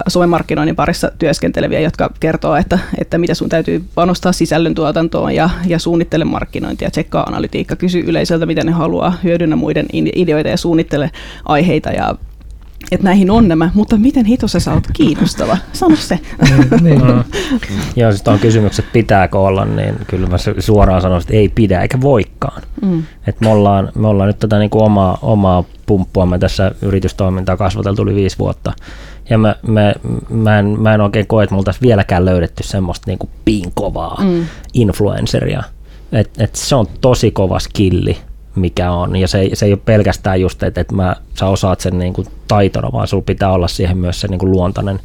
somemarkkinoinnin parissa työskenteleviä, jotka kertoo, että, että mitä sun täytyy panostaa sisällöntuotantoon ja, ja suunnittele markkinointia, tsekkaa analytiikka, kysy yleisöltä, mitä ne haluaa, hyödynnä muiden ideoita ja suunnittele aiheita ja että näihin on nämä, mutta miten hitossa sä oot kiinnostava? Sano se. niin, niin. Mm. Joo, siis tuon kysymykset pitääkö olla, niin kyllä mä suoraan sanoisin, että ei pidä eikä voikaan. Mm. Et me, ollaan, me ollaan nyt tätä niin kuin omaa, omaa pumppuamme tässä yritystoimintaa kasvateltu yli viisi vuotta. Ja mä, mä, mä, en, mä en oikein koe, että mulla tässä vieläkään löydetty semmoista niin kuin piinkovaa mm. influenceria. Et, et se on tosi kova skilli mikä on. Ja se, se ei ole pelkästään just, että, että mä, sä osaat sen niin kuin taitona, vaan sulla pitää olla siihen myös se niin kuin luontainen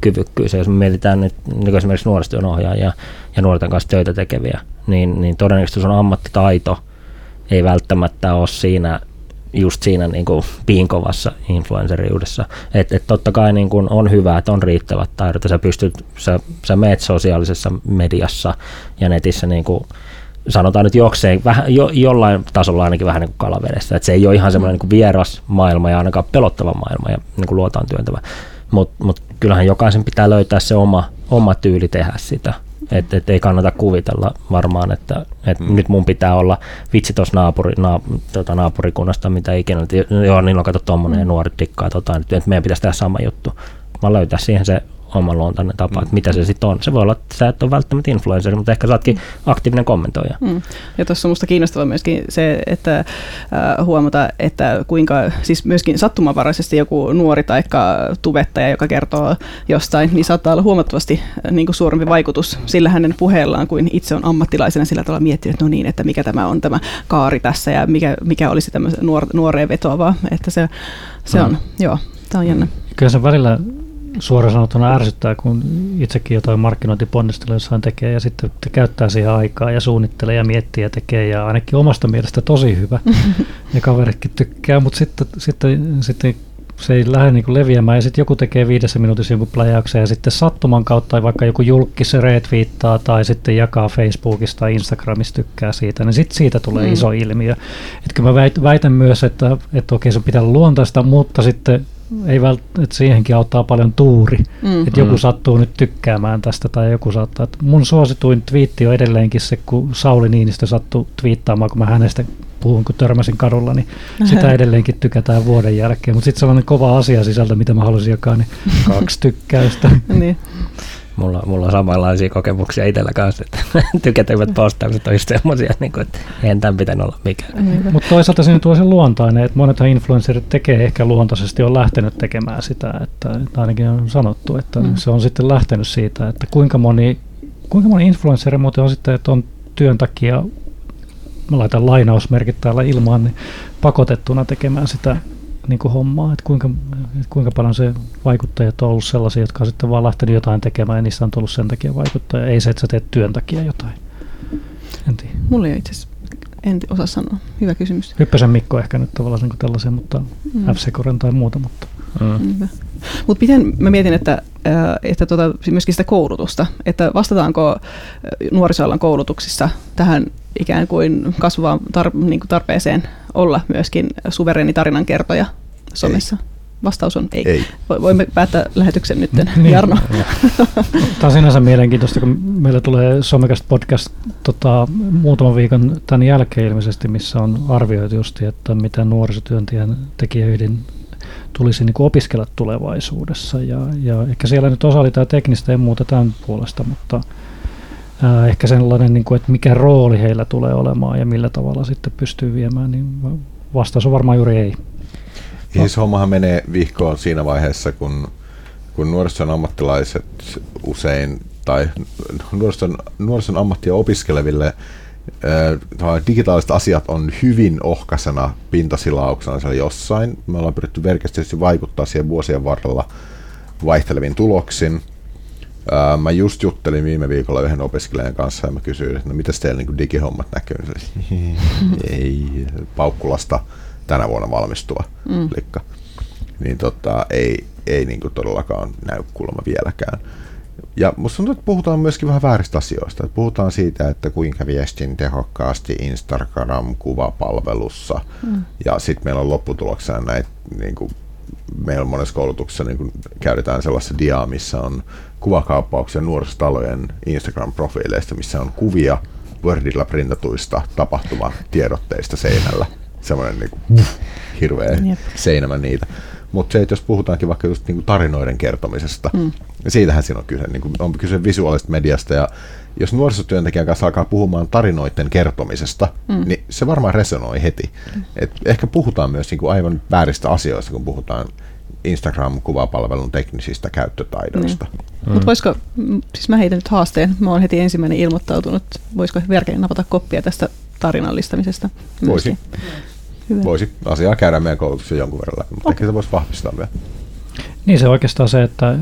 kyvykkyys. Ja jos me mietitään nyt niin esimerkiksi nuorisotyön ohjaajia ja nuorten kanssa töitä tekeviä, niin, niin todennäköisesti sun ammattitaito ei välttämättä ole siinä just siinä niin kuin piinkovassa influenceriudessa. Että et totta kai niin kuin on hyvä, että on riittävät taidot, sä pystyt, sä, sä meet sosiaalisessa mediassa ja netissä niin kuin sanotaan nyt jokseen, vähän, jo, jollain tasolla ainakin vähän niin kuin kalavedessä. Että se ei ole ihan semmoinen niin vieras maailma ja ainakaan pelottava maailma ja niin kuin luotaan työntävä. Mutta mut kyllähän jokaisen pitää löytää se oma, oma tyyli tehdä sitä. Että et ei kannata kuvitella varmaan, että et mm. nyt mun pitää olla vitsi tuossa naapuri, na, tota naapurikunnasta, mitä ikinä. Joo, niin on kato tuommoinen mm. nuori tikkaa, tota, että meidän pitäisi tehdä sama juttu. Mä löytää siihen se luontainen tapa, mm. että mitä se sitten on. Se voi olla, että sä et ole välttämättä influencer, mutta ehkä saatkin aktiivinen kommentoija. Mm. Ja tuossa on minusta kiinnostavaa myöskin se, että äh, huomata, että kuinka siis myöskin sattumanvaraisesti joku nuori tai tubettaja, joka kertoo jostain, niin saattaa olla huomattavasti äh, niin kuin suurempi vaikutus sillä hänen puheellaan, kuin itse on ammattilaisena sillä tavalla miettinyt, että no niin, että mikä tämä on tämä kaari tässä ja mikä, mikä olisi tämmöisen nuor, nuoreen vetoavaa. Että se, se mm. on, joo, tämä on jännä. Kyllä se välillä suoraan sanottuna ärsyttää, kun itsekin jotain markkinointiponnistelua jossain tekee ja sitten käyttää siihen aikaa ja suunnittelee ja miettii ja tekee ja ainakin omasta mielestä tosi hyvä ja kaveritkin tykkää, mutta sitten, sitten, sitten se ei lähde niin leviämään ja sitten joku tekee viidessä minuutissa jonkun pläjäyksen ja sitten sattuman kautta vaikka joku julkki se retweettaa tai sitten jakaa Facebookista tai Instagramissa tykkää siitä, niin sitten siitä tulee mm. iso ilmiö. Etkö mä väitän myös, että, että okei se pitää olla luontaista, mutta sitten ei välttämättä, siihenkin auttaa paljon tuuri, mm. että joku mm. sattuu nyt tykkäämään tästä tai joku saattaa. Että mun suosituin twiitti on edelleenkin se, kun Sauli Niinistö sattuu twiittaamaan, kun mä hänestä puhun, kun törmäsin kadulla, niin sitä edelleenkin tykätään vuoden jälkeen. Mutta sitten sellainen kova asia sisältö, mitä mä halusin jakaa, niin kaksi tykkäystä. niin. Mulla, mulla on samanlaisia kokemuksia itsellä kanssa, että tykätymät postaukset on semmoisia, niin että eihän tämän pitänyt olla mikään. Niin. Mutta toisaalta se tuo sen luontainen, että monethan influencerit tekee ehkä luontaisesti, on lähtenyt tekemään sitä, että, että ainakin on sanottu, että mm. se on sitten lähtenyt siitä, että kuinka moni, kuinka moni influenceri muuten on sitten, että on työn takia mä laitan lainausmerkit täällä ilmaan, niin pakotettuna tekemään sitä niin kuin hommaa, että kuinka, että kuinka paljon se vaikuttajat on ollut sellaisia, jotka on sitten vaan lähtenyt jotain tekemään ja niistä on tullut sen takia vaikuttaja. Ei se, että sä teet työn takia jotain. En tiedä. Mulla ei itse asiassa, en osaa sanoa. Hyvä kysymys. Hyppäsen Mikko ehkä nyt tavallaan niin tällaisia, mutta mm. f tai muuta. Mutta. Mm. Mutta miten mä mietin, että, että tuota, myöskin sitä koulutusta, että vastataanko nuorisoalan koulutuksissa tähän ikään kuin kasvavaan tar- niin kuin tarpeeseen olla myöskin suvereni tarinankertoja somessa? Ei. Vastaus on ei. ei. Voimme päättää lähetyksen nyt, niin. Jarno. Tämä on sinänsä mielenkiintoista, kun meillä tulee Somekast podcast tota, muutaman viikon tämän jälkeen ilmeisesti, missä on arvioitu just, että mitä nuorisotyöntekijän tekijäyhdin tulisi niin opiskella tulevaisuudessa. Ja, ja ehkä siellä nyt osa oli tämä teknistä ja muuta tämän puolesta, mutta ehkä sellainen, niin kuin, että mikä rooli heillä tulee olemaan ja millä tavalla sitten pystyy viemään, niin vastaus on varmaan juuri ei. Siis hommahan menee vihkoon siinä vaiheessa, kun, kun nuorison ammattilaiset usein, tai nuorison, nuorison ammattia opiskeleville digitaaliset asiat on hyvin ohkaisena pintasilauksena siellä jossain. Me ollaan pyritty verkisesti vaikuttaa siihen vuosien varrella vaihteleviin tuloksin. Mä just juttelin viime viikolla yhden opiskelijan kanssa ja mä kysyin, että no mitäs teillä niin digihommat näkyy? ei, Paukkulasta tänä vuonna valmistuva mm. likka. Niin tota, ei, ei niin kuin todellakaan näy kuulemma vieläkään. Ja musta tuntuu, että puhutaan myöskin vähän vääristä asioista. Että puhutaan siitä, että kuinka viestin tehokkaasti Instagram-kuvapalvelussa. Mm. Ja sitten meillä on lopputuloksena näitä, niin kuin, meillä monessa koulutuksessa niin kuin käytetään sellaista diaa, missä on kuvakaappauksia nuorisotalojen Instagram-profiileista, missä on kuvia Wordilla printatuista tapahtumatiedotteista seinällä. Semmoinen niin kuin, hirveä Jep. seinämä niitä. Mutta se, että jos puhutaankin vaikka just niin kuin tarinoiden kertomisesta, mm. siitähän siinä on kyse. Niin kuin on kyse visuaalisesta mediasta ja jos nuorisotyöntekijän kanssa alkaa puhumaan tarinoiden kertomisesta, mm. niin se varmaan resonoi heti. Mm. Et ehkä puhutaan myös niin kuin aivan vääristä asioista, kun puhutaan Instagram-kuvapalvelun teknisistä käyttötaidoista. Niin. Mm. Mutta voisiko, siis mä heitän nyt haasteen, mä oon heti ensimmäinen ilmoittautunut, voisiko Verke napata koppia tästä tarinallistamisesta? Voisi. Hyvä. Voisi. Asiaa käydä meidän koulutuksen jonkun verran läpi, mutta okay. ehkä se voisi vahvistaa vielä. Niin se oikeastaan se, että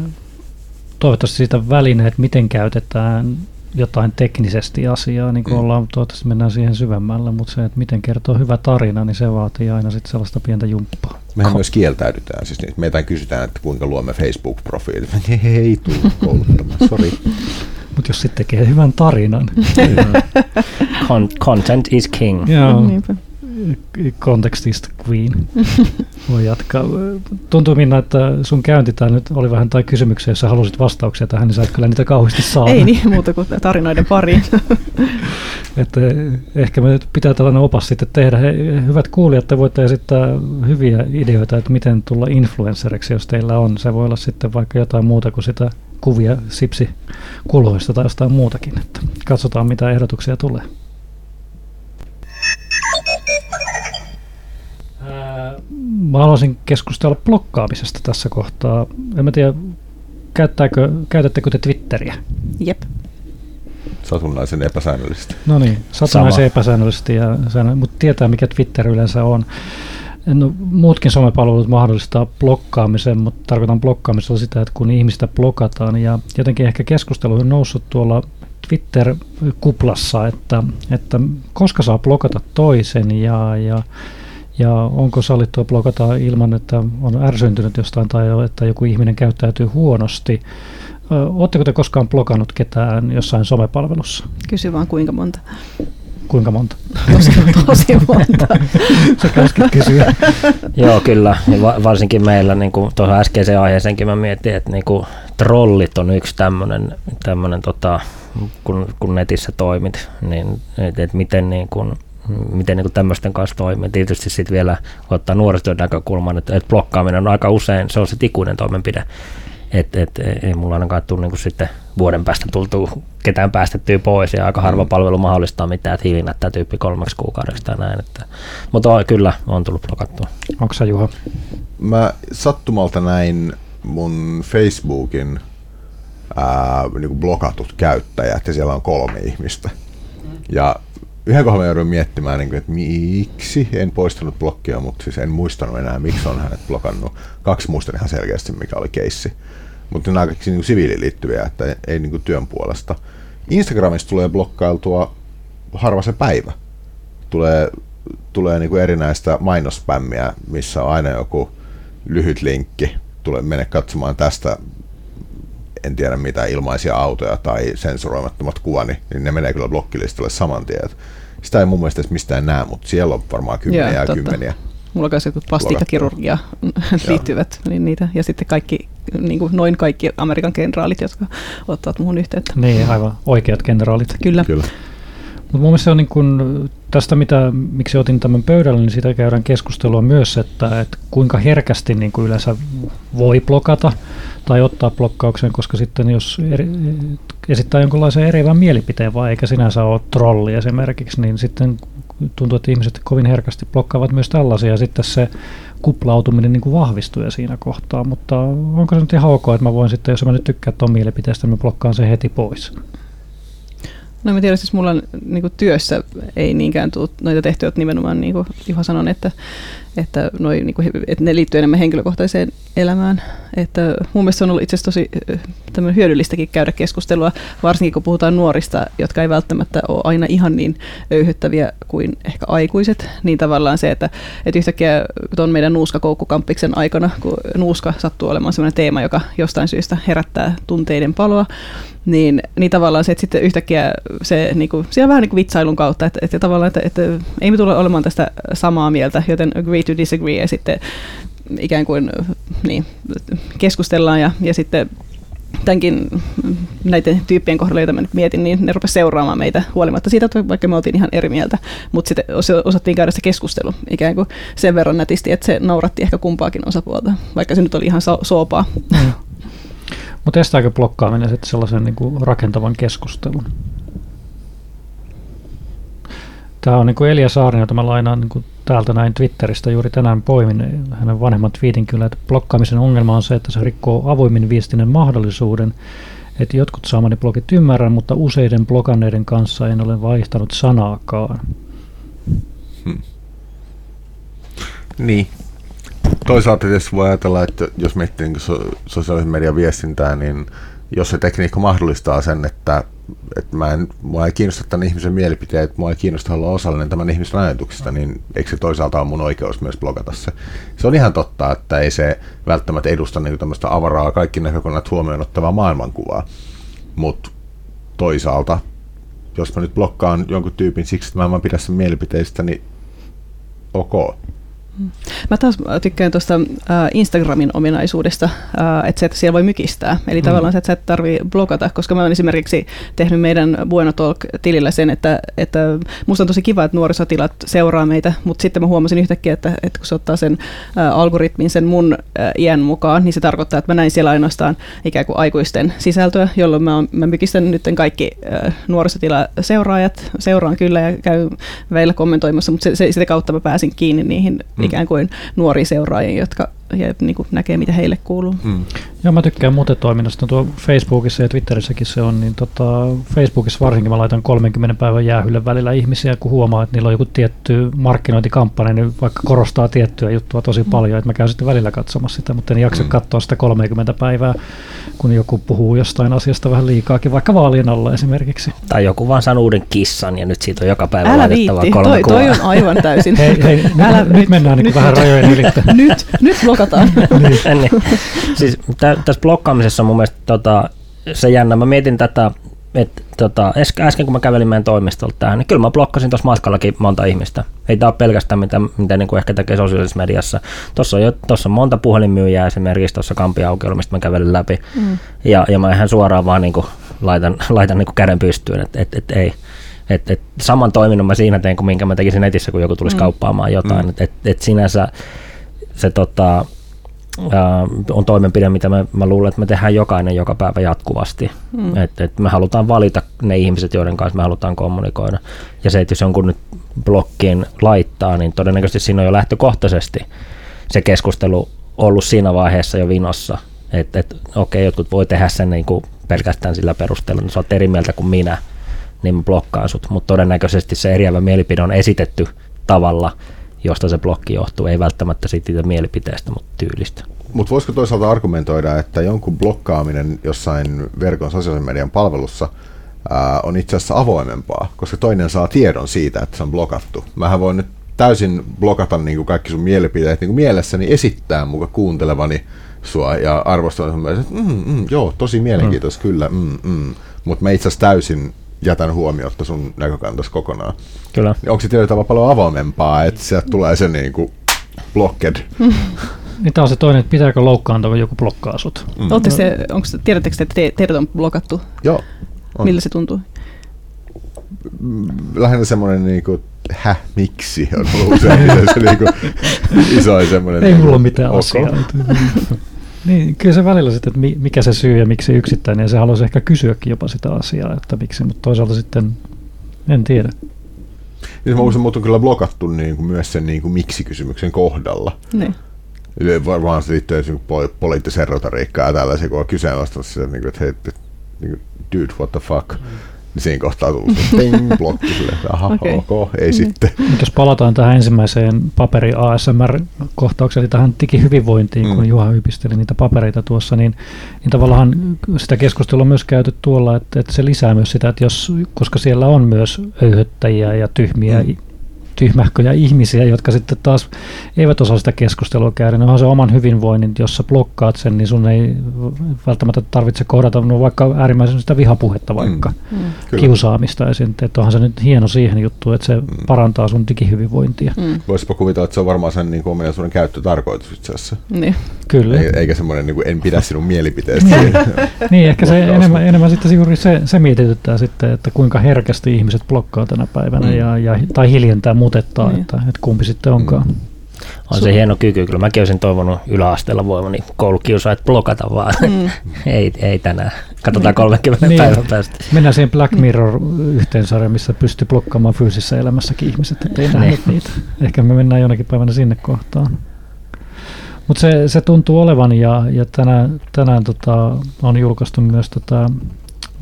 toivottavasti siitä välineet, miten käytetään jotain teknisesti asiaa, niin kuin mm. ollaan, toivottavasti mennään siihen syvemmällä, mutta se, että miten kertoo hyvä tarina, niin se vaatii aina sitten sellaista pientä jumppaa. Mehän Ko- myös kieltäydytään, siis niin, meitä kysytään, että kuinka luomme Facebook-profiilit. Ei tule kouluttamaan, sori. Mutta jos sitten tekee hyvän tarinan. Content is king. Joo. Niinpä kontekstista Queen. Voi jatkaa. Tuntuu Minna, että sun käynti tämä nyt oli vähän tai kysymyksiä, jos halusit vastauksia tähän, niin sä et kyllä niitä kauheasti saa. Ei niin, muuta kuin tarinoiden pariin. että ehkä me nyt pitää tällainen opas sitten tehdä. He, hyvät kuulijat, te voitte esittää hyviä ideoita, että miten tulla influenceriksi, jos teillä on. Se voi olla sitten vaikka jotain muuta kuin sitä kuvia sipsi kuloista tai jostain muutakin. Että katsotaan, mitä ehdotuksia tulee. Mä haluaisin keskustella blokkaamisesta tässä kohtaa. En mä tiedä, käyttääkö, käytättekö te Twitteriä? Jep. Satunnaisen epäsäännöllisesti. No niin, satunnaisen epäsäännöllisesti, ja, mutta tietää mikä Twitter yleensä on. No, muutkin somepalvelut mahdollistaa blokkaamisen, mutta tarkoitan blokkaamisella sitä, että kun ihmistä blokataan ja jotenkin ehkä keskustelu on noussut tuolla Twitter-kuplassa, että, että koska saa blokata toisen ja, ja Ja onko sallittua blokata ilman, että on ärsyntynyt jostain tai että joku ihminen käyttäytyy huonosti? Oletteko te koskaan blokannut ketään jossain somepalvelussa? Kysy vaan kuinka monta. Kuinka monta? Tosi, tosi monta. Sä käskit kysyä. Joo, kyllä. Ja va- varsinkin meillä, niin kuin tuohon äskeiseen aiheeseenkin mä mietin, että niin kuin trollit on yksi tämmöinen, tämmöinen tota, kun, kun netissä toimit, niin että et miten niin kuin, miten niin tämmöisten kanssa toimii. Tietysti sitten vielä ottaa nuorisotyön näkökulman, että, että blokkaaminen on aika usein, se on se ikuinen toimenpide. Et, et, ei mulla ainakaan tule niin sitten vuoden päästä tultu ketään päästettyä pois ja aika harva mm. palvelu mahdollistaa mitään, että hiilinättää tyyppi kolmeksi kuukaudeksi tai näin. Että, mutta on, kyllä on tullut blokattua. Onko se Juha? Mä sattumalta näin mun Facebookin ää, niin blokatut käyttäjät ja siellä on kolme ihmistä. Ja yhden kohdalla joudun miettimään, niin kuin, että miksi en poistanut blokkia, mutta siis en muistanut enää, miksi on hänet blokannut. Kaksi muistan ihan selkeästi, mikä oli keissi. Mutta nämä kaikki niin siviiliin liittyviä, että ei, ei niin kuin työn puolesta. Instagramista tulee blokkailtua harva se päivä. Tulee, tulee niin kuin erinäistä mainospämmiä, missä on aina joku lyhyt linkki. Tulee mene katsomaan tästä en tiedä mitä ilmaisia autoja tai sensuroimattomat kuvani, niin ne menee kyllä blokkilistalle saman tien. Sitä ei mun mielestä mistään näe, mutta siellä on varmaan kymmeniä ja kymmeniä. Mulla on myös plastiikkakirurgia liittyvät niin niitä, ja sitten kaikki, niin kuin noin kaikki Amerikan kenraalit, jotka ottavat muuhun yhteyttä. Niin, aivan oikeat kenraalit. Kyllä. Kyllä. Mutta mun mielestä se on niin kun, tästä, mitä, miksi otin tämän pöydälle, niin siitä käydään keskustelua myös, että, että kuinka herkästi niin kuin yleensä voi blokata tai ottaa blokkauksen, koska sitten jos eri, esittää jonkinlaisen erivän mielipiteen vai eikä sinänsä ole trolli esimerkiksi, niin sitten tuntuu, että ihmiset kovin herkästi blokkaavat myös tällaisia ja sitten se kuplautuminen niin kuin vahvistuu siinä kohtaa, mutta onko se nyt ihan ok, että mä voin sitten, jos mä nyt tykkään tuon mielipiteestä, niin mä blokkaan sen heti pois? No mä tiedän, siis mulla on, niin kuin työssä ei niinkään tule noita tehtyä, että nimenomaan niin kuin Juha sanoi, että, että, noi, niin kuin, että ne liittyy enemmän henkilökohtaiseen elämään. Että mun mielestä on ollut itse asiassa tosi hyödyllistäkin käydä keskustelua, varsinkin kun puhutaan nuorista, jotka ei välttämättä ole aina ihan niin öyhyttäviä kuin ehkä aikuiset. Niin tavallaan se, että, että yhtäkkiä tuon meidän nuuskakoukkukamppiksen aikana, kun nuuska sattuu olemaan sellainen teema, joka jostain syystä herättää tunteiden paloa, niin, niin tavallaan se, että sitten yhtäkkiä se, niin kuin, siellä vähän niin kuin vitsailun kautta, että, että tavallaan, että, että ei me tule olemaan tästä samaa mieltä, joten agree to disagree ja sitten ikään kuin niin, keskustellaan ja, ja sitten tämänkin näiden tyyppien kohdalla, joita mä nyt mietin, niin ne rupesivat seuraamaan meitä huolimatta siitä, että vaikka me oltiin ihan eri mieltä, mutta sitten osattiin käydä se keskustelu ikään kuin sen verran nätisti, että se nauratti ehkä kumpaakin osapuolta, vaikka se nyt oli ihan so- soopaa. Mm. Mutta estääkö blokkaaminen sitten sellaisen niin kuin rakentavan keskustelun? Tämä on niin kuin Elia Saarinen, jota mä lainaan niin kuin täältä näin Twitteristä juuri tänään poimin hänen vanhemman tweetin kyllä, että blokkaamisen ongelma on se, että se rikkoo avoimin viestinnän mahdollisuuden, että jotkut saamani blogit ymmärrän, mutta useiden blokanneiden kanssa en ole vaihtanut sanaakaan. Hmm. Niin, toisaalta tietysti voi ajatella, että jos miettii niin so- sosiaalisen median viestintää, niin jos se tekniikka mahdollistaa sen, että, että mä en, mua ei kiinnosta tämän ihmisen mielipiteet, mua ei kiinnosta olla osallinen tämän ihmisen ajatuksista, niin eikö se toisaalta ole mun oikeus myös blogata se. Se on ihan totta, että ei se välttämättä edusta niin tämmöistä avaraa, kaikki näkökulmat huomioon ottavaa maailmankuvaa, mutta toisaalta, jos mä nyt blokkaan jonkun tyypin siksi, että mä en pidä sen mielipiteistä, niin ok. Mä taas tykkään tuosta Instagramin ominaisuudesta, että se, että siellä voi mykistää. Eli mm. tavallaan se, että sä et tarvii blokata, koska mä olen esimerkiksi tehnyt meidän Bueno Talk-tilillä sen, että, että musta on tosi kiva, että nuorisotilat seuraa meitä, mutta sitten mä huomasin yhtäkkiä, että, että kun se ottaa sen algoritmin sen mun iän mukaan, niin se tarkoittaa, että mä näin siellä ainoastaan ikään kuin aikuisten sisältöä, jolloin mä, mä mykistän nyt kaikki nuorisotila-seuraajat, seuraan kyllä ja käyn välillä kommentoimassa, mutta se, se, sitä kautta mä pääsin kiinni niihin ikään kuin nuoriin seuraajiin, jotka ja niin kuin näkee, mitä heille kuuluu. Mm. Joo, mä tykkään muuten toiminnasta. Tuo Facebookissa ja Twitterissäkin se on, niin tota, Facebookissa varsinkin mä laitan 30 päivän jäähylle välillä ihmisiä, kun huomaa, että niillä on joku tietty markkinointikampanja, niin vaikka korostaa tiettyä juttua tosi Mm. paljon, että mä käyn sitten välillä katsomassa sitä, mutta en jaksa Mm. katsoa sitä 30 päivää, kun joku puhuu jostain asiasta vähän liikaakin, vaikka vaalien alla esimerkiksi. Tai joku vaan saa uuden kissan ja nyt siitä on joka päivä Älä laitettava viitti, kolme toi, toi on aivan täysin. Hei, hei nyt, Älä- nyt, mennään niin nyt- vähän rajojen ylittä. nyt, nyt blokataan. niin. siis tä, tässä blokkaamisessa on mun mielestä tota, se jännä. Mä mietin tätä, että tota, äsken, kun mä kävelin meidän toimistolta tähän, niin kyllä mä blokkasin tuossa matkallakin monta ihmistä. Ei tämä ole pelkästään mitä, mitä niin kuin ehkä tekee sosiaalisessa mediassa. Tuossa on, jo, tossa on monta puhelinmyyjää esimerkiksi tuossa kampiaukiolla, mistä mä kävelin läpi. Mm. Ja, ja mä ihan suoraan vaan niin kuin laitan, laitan niin kuin käden pystyyn, että et, et, ei. Et, et, saman toiminnon mä siinä teen kuin minkä mä tekisin netissä, kun joku tulisi Mm. kauppaamaan jotain. Mm. Mm. Et, et, et sinänsä se tota, ää, on toimenpide, mitä me, mä luulen, että me tehdään jokainen joka päivä jatkuvasti. Mm. Mm. Et, et me halutaan valita ne ihmiset, joiden kanssa me halutaan kommunikoida. Ja se, että jos jonkun nyt blokkiin laittaa, niin todennäköisesti siinä on jo lähtökohtaisesti se keskustelu ollut siinä vaiheessa jo vinossa. Että et, okei, jotkut voi tehdä sen niin kuin pelkästään sillä perusteella, että sä oot eri mieltä kuin minä, niin mä blokkaan sut. Mutta todennäköisesti se eriävä mielipide on esitetty tavalla, josta se blokki johtuu. Ei välttämättä siitä mielipiteestä, mutta tyylistä. Mutta voisiko toisaalta argumentoida, että jonkun blokkaaminen jossain verkon sosiaalisen median palvelussa ää, on itse asiassa avoimempaa, koska toinen saa tiedon siitä, että se on blokattu. Mähän voin nyt täysin blokata niin kuin kaikki sun mielipiteet niin kuin mielessäni esittää muka kuuntelevani sua ja arvostan sun mielestä, että mm, mm, joo, tosi mielenkiintoista, mm. kyllä, mm, mm. mutta mä itse asiassa täysin jätän huomiotta sun näkökantas kokonaan. Kyllä. Niin Onko se tietyllä tavalla paljon avoimempaa, että sieltä tulee se niin kuin blocked? Niin tämä on se toinen, että pitääkö loukkaantua, kun joku blokkaa sut. Mm. Ootte se, onko, tiedättekö te, että te, teidät on blokattu? Joo. On. Miltä se tuntuu? lähinnä semmoinen niinku, häh, miksi on ollut usein se niinku, isoin semmoinen. Ei niinku, mulla ole mitään ok. asiaa. Niin, kyllä se välillä sitten, että mi- mikä se syy ja miksi yksittäinen, ja se haluaisi ehkä kysyäkin jopa sitä asiaa, että miksi, mutta toisaalta sitten en tiedä. Niin mä mut on kyllä blokattu niinku, myös sen niinku, miksi-kysymyksen kohdalla. Niin. Yle- Varmaan se liittyy esimerkiksi poli- poliittiseen retoriikkaan ja tällaisia, kun on kyseenalaistanut sitä, että, niinku, että hei, että, niinku, dude, what the fuck. Niin siinä kohtaa se ting, blokki sille, että aha, Okei. ok, ei sitten. Nyt jos palataan tähän ensimmäiseen paperi ASMR-kohtaukseen, eli tähän digihyvinvointiin, Mm. kun Juha ypisteli niitä papereita tuossa, niin, niin tavallaan sitä keskustelua on myös käyty tuolla, että, että se lisää myös sitä, että jos, koska siellä on myös öyhöttäjiä ja tyhmiä, Mm. Tyhmähköjä ihmisiä, jotka sitten taas eivät osaa sitä keskustelua käydä, niin onhan se oman hyvinvoinnin, jos sä blokkaat sen, niin sun ei välttämättä tarvitse kohdata no vaikka äärimmäisen sitä vihapuhetta vaikka. Mm. Kyllä. kiusaamista esiin, että onhan se nyt hieno siihen juttuun, että se parantaa sun digihyvinvointia. Mm. Voisipa kuvitella, että se on varmaan sen niin ominaisuuden käyttötarkoitus itse asiassa. Niin. Kyllä. Ei- Eikä semmoinen, niin kuin, en pidä sinun mielipiteestä. Niin, ehkä se enemmän, enemmän sitten juuri se, se mietityttää sitten, että kuinka herkästi ihmiset blokkaa tänä päivänä Mm. ja, ja, tai hiljentää mutettaa, Niin. että, että kumpi sitten onkaan. Mm. On se hieno kyky. Kyllä mäkin olisin toivonut yläasteella voimani koulukiusaajat blokata vaan. Mm. ei, ei tänään. Katsotaan Niin. 30 Niin. päivän päästä. Mennään siihen Black Mirror yhteensarjaan, missä pystyy blokkaamaan fyysisessä elämässäkin ihmiset, ettei Niin. nähnyt niitä. Ehkä me mennään jonakin päivänä sinne kohtaan. Mutta se, se tuntuu olevan ja, ja tänään, tänään tota, on julkaistu myös tota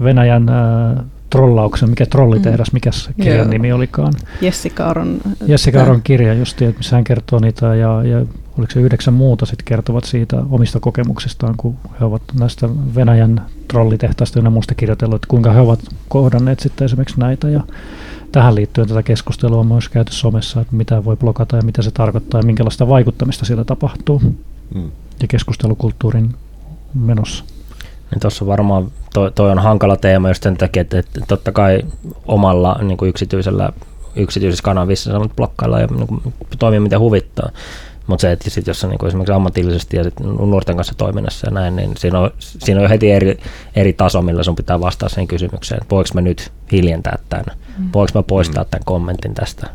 Venäjän ää, trollauksen, mikä trollitehdas, mikä se kirjan Joo. nimi olikaan. Jessica Aron. Jessica Aron kirja just, että missä hän kertoo niitä ja, ja oliko se yhdeksän muuta sitten kertovat siitä omista kokemuksistaan, kun he ovat näistä Venäjän trollitehtaista ja muusta kirjoitellut, että kuinka he ovat kohdanneet sitten esimerkiksi näitä ja tähän liittyen tätä keskustelua on myös käyty somessa, että mitä voi blokata ja mitä se tarkoittaa ja minkälaista vaikuttamista siellä tapahtuu Mm. ja keskustelukulttuurin menossa. Niin tuossa varmaan toi, toi, on hankala teema just sen takia, että, että totta kai omalla niin kuin yksityisellä, yksityisessä kanavissa sä voit blokkailla ja niin kuin, toimia miten huvittaa. Mutta se, että sit jos on niin kuin esimerkiksi ammatillisesti ja sit nuorten kanssa toiminnassa ja näin, niin siinä on, siinä on jo heti eri, eri taso, millä sun pitää vastata sen kysymykseen, että voiko mä nyt hiljentää tämän, Mm. voiko mä poistaa tämän kommentin tästä.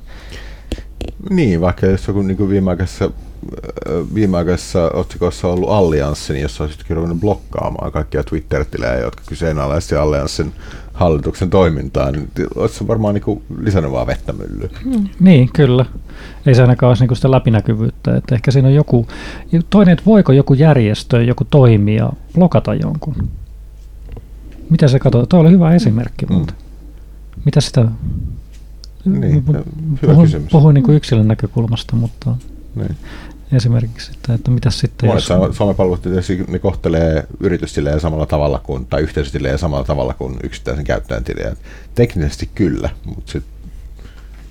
Niin, vaikka jos joku niin viimeaikaisessa, äh, viimeaikaisessa otsikossa on ollut allianssi, niin jos olisit ruvennut blokkaamaan kaikkia Twitter-tilejä, jotka kyseenalaisesti allianssin hallituksen toimintaa, niin olisi se varmaan niin kuin lisännyt vaan vettä myllyyn. Niin, kyllä. ei se ainakaan olisi niin sitä läpinäkyvyyttä. Että ehkä siinä on joku, toinen, että voiko joku järjestö, joku toimija blokata jonkun? Mitä se katsoo? Tuo oli hyvä esimerkki mm. Mitä sitä... Niin, hyvä puhuin, kysymys. Puhuin niin kuin yksilön näkökulmasta, mutta... Niin esimerkiksi, että, että mitä sitten... Monet jos... somepalvelut tietysti ne kohtelee yritystilejä samalla tavalla kuin, tai yhteisötilejä samalla tavalla kuin yksittäisen käyttäjän tilejä. Teknisesti kyllä, mutta sit,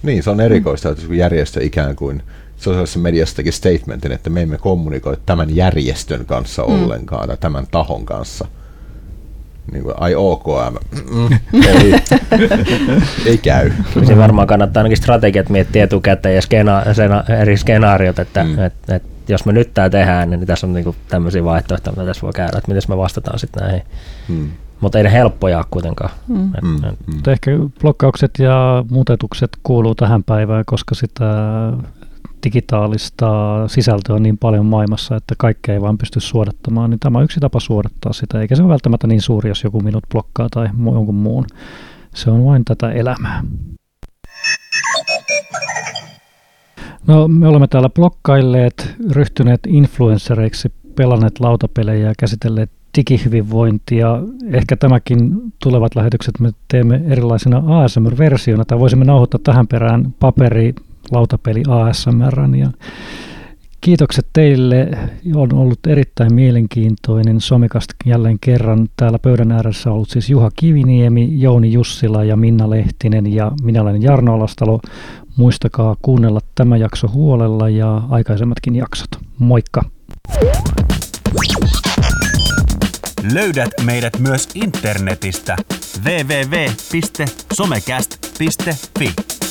niin se on erikoista, että kun järjestö ikään kuin sosiaalisessa mediassa teki statementin, että me emme kommunikoi tämän järjestön kanssa mm. ollenkaan tai tämän tahon kanssa – niin kuin, ai OKM, mm, ei, ei käy. Kyllä se varmaan kannattaa ainakin strategiat miettiä etukäteen ja skena, sena, eri skenaariot, että mm. et, et, jos me nyt tämä tehdään, niin tässä on niinku tämmöisiä vaihtoehtoja, mitä tässä voi käydä, että miten me vastataan sitten näihin. Mm. Mutta ei ne helppoja kuitenkaan. Mm. Et, mm. Et. Ehkä blokkaukset ja muutetukset kuuluu tähän päivään, koska sitä digitaalista sisältöä niin paljon maailmassa, että kaikkea ei vaan pysty suodattamaan, niin tämä on yksi tapa suodattaa sitä, eikä se ole välttämättä niin suuri, jos joku minut blokkaa tai jonkun muun. Se on vain tätä elämää. No, me olemme täällä blokkailleet, ryhtyneet influenssereiksi, pelanneet lautapelejä ja käsitelleet digihyvinvointia. Ehkä tämäkin tulevat lähetykset me teemme erilaisina ASMR-versioina, tai voisimme nauhoittaa tähän perään paperi lautapeli ASMR. Ja kiitokset teille. On ollut erittäin mielenkiintoinen somikast jälleen kerran. Täällä pöydän ääressä on ollut siis Juha Kiviniemi, Jouni Jussila ja Minna Lehtinen ja minä olen Jarno Alastalo. Muistakaa kuunnella tämä jakso huolella ja aikaisemmatkin jaksot. Moikka! Löydät meidät myös internetistä www.somecast.fi.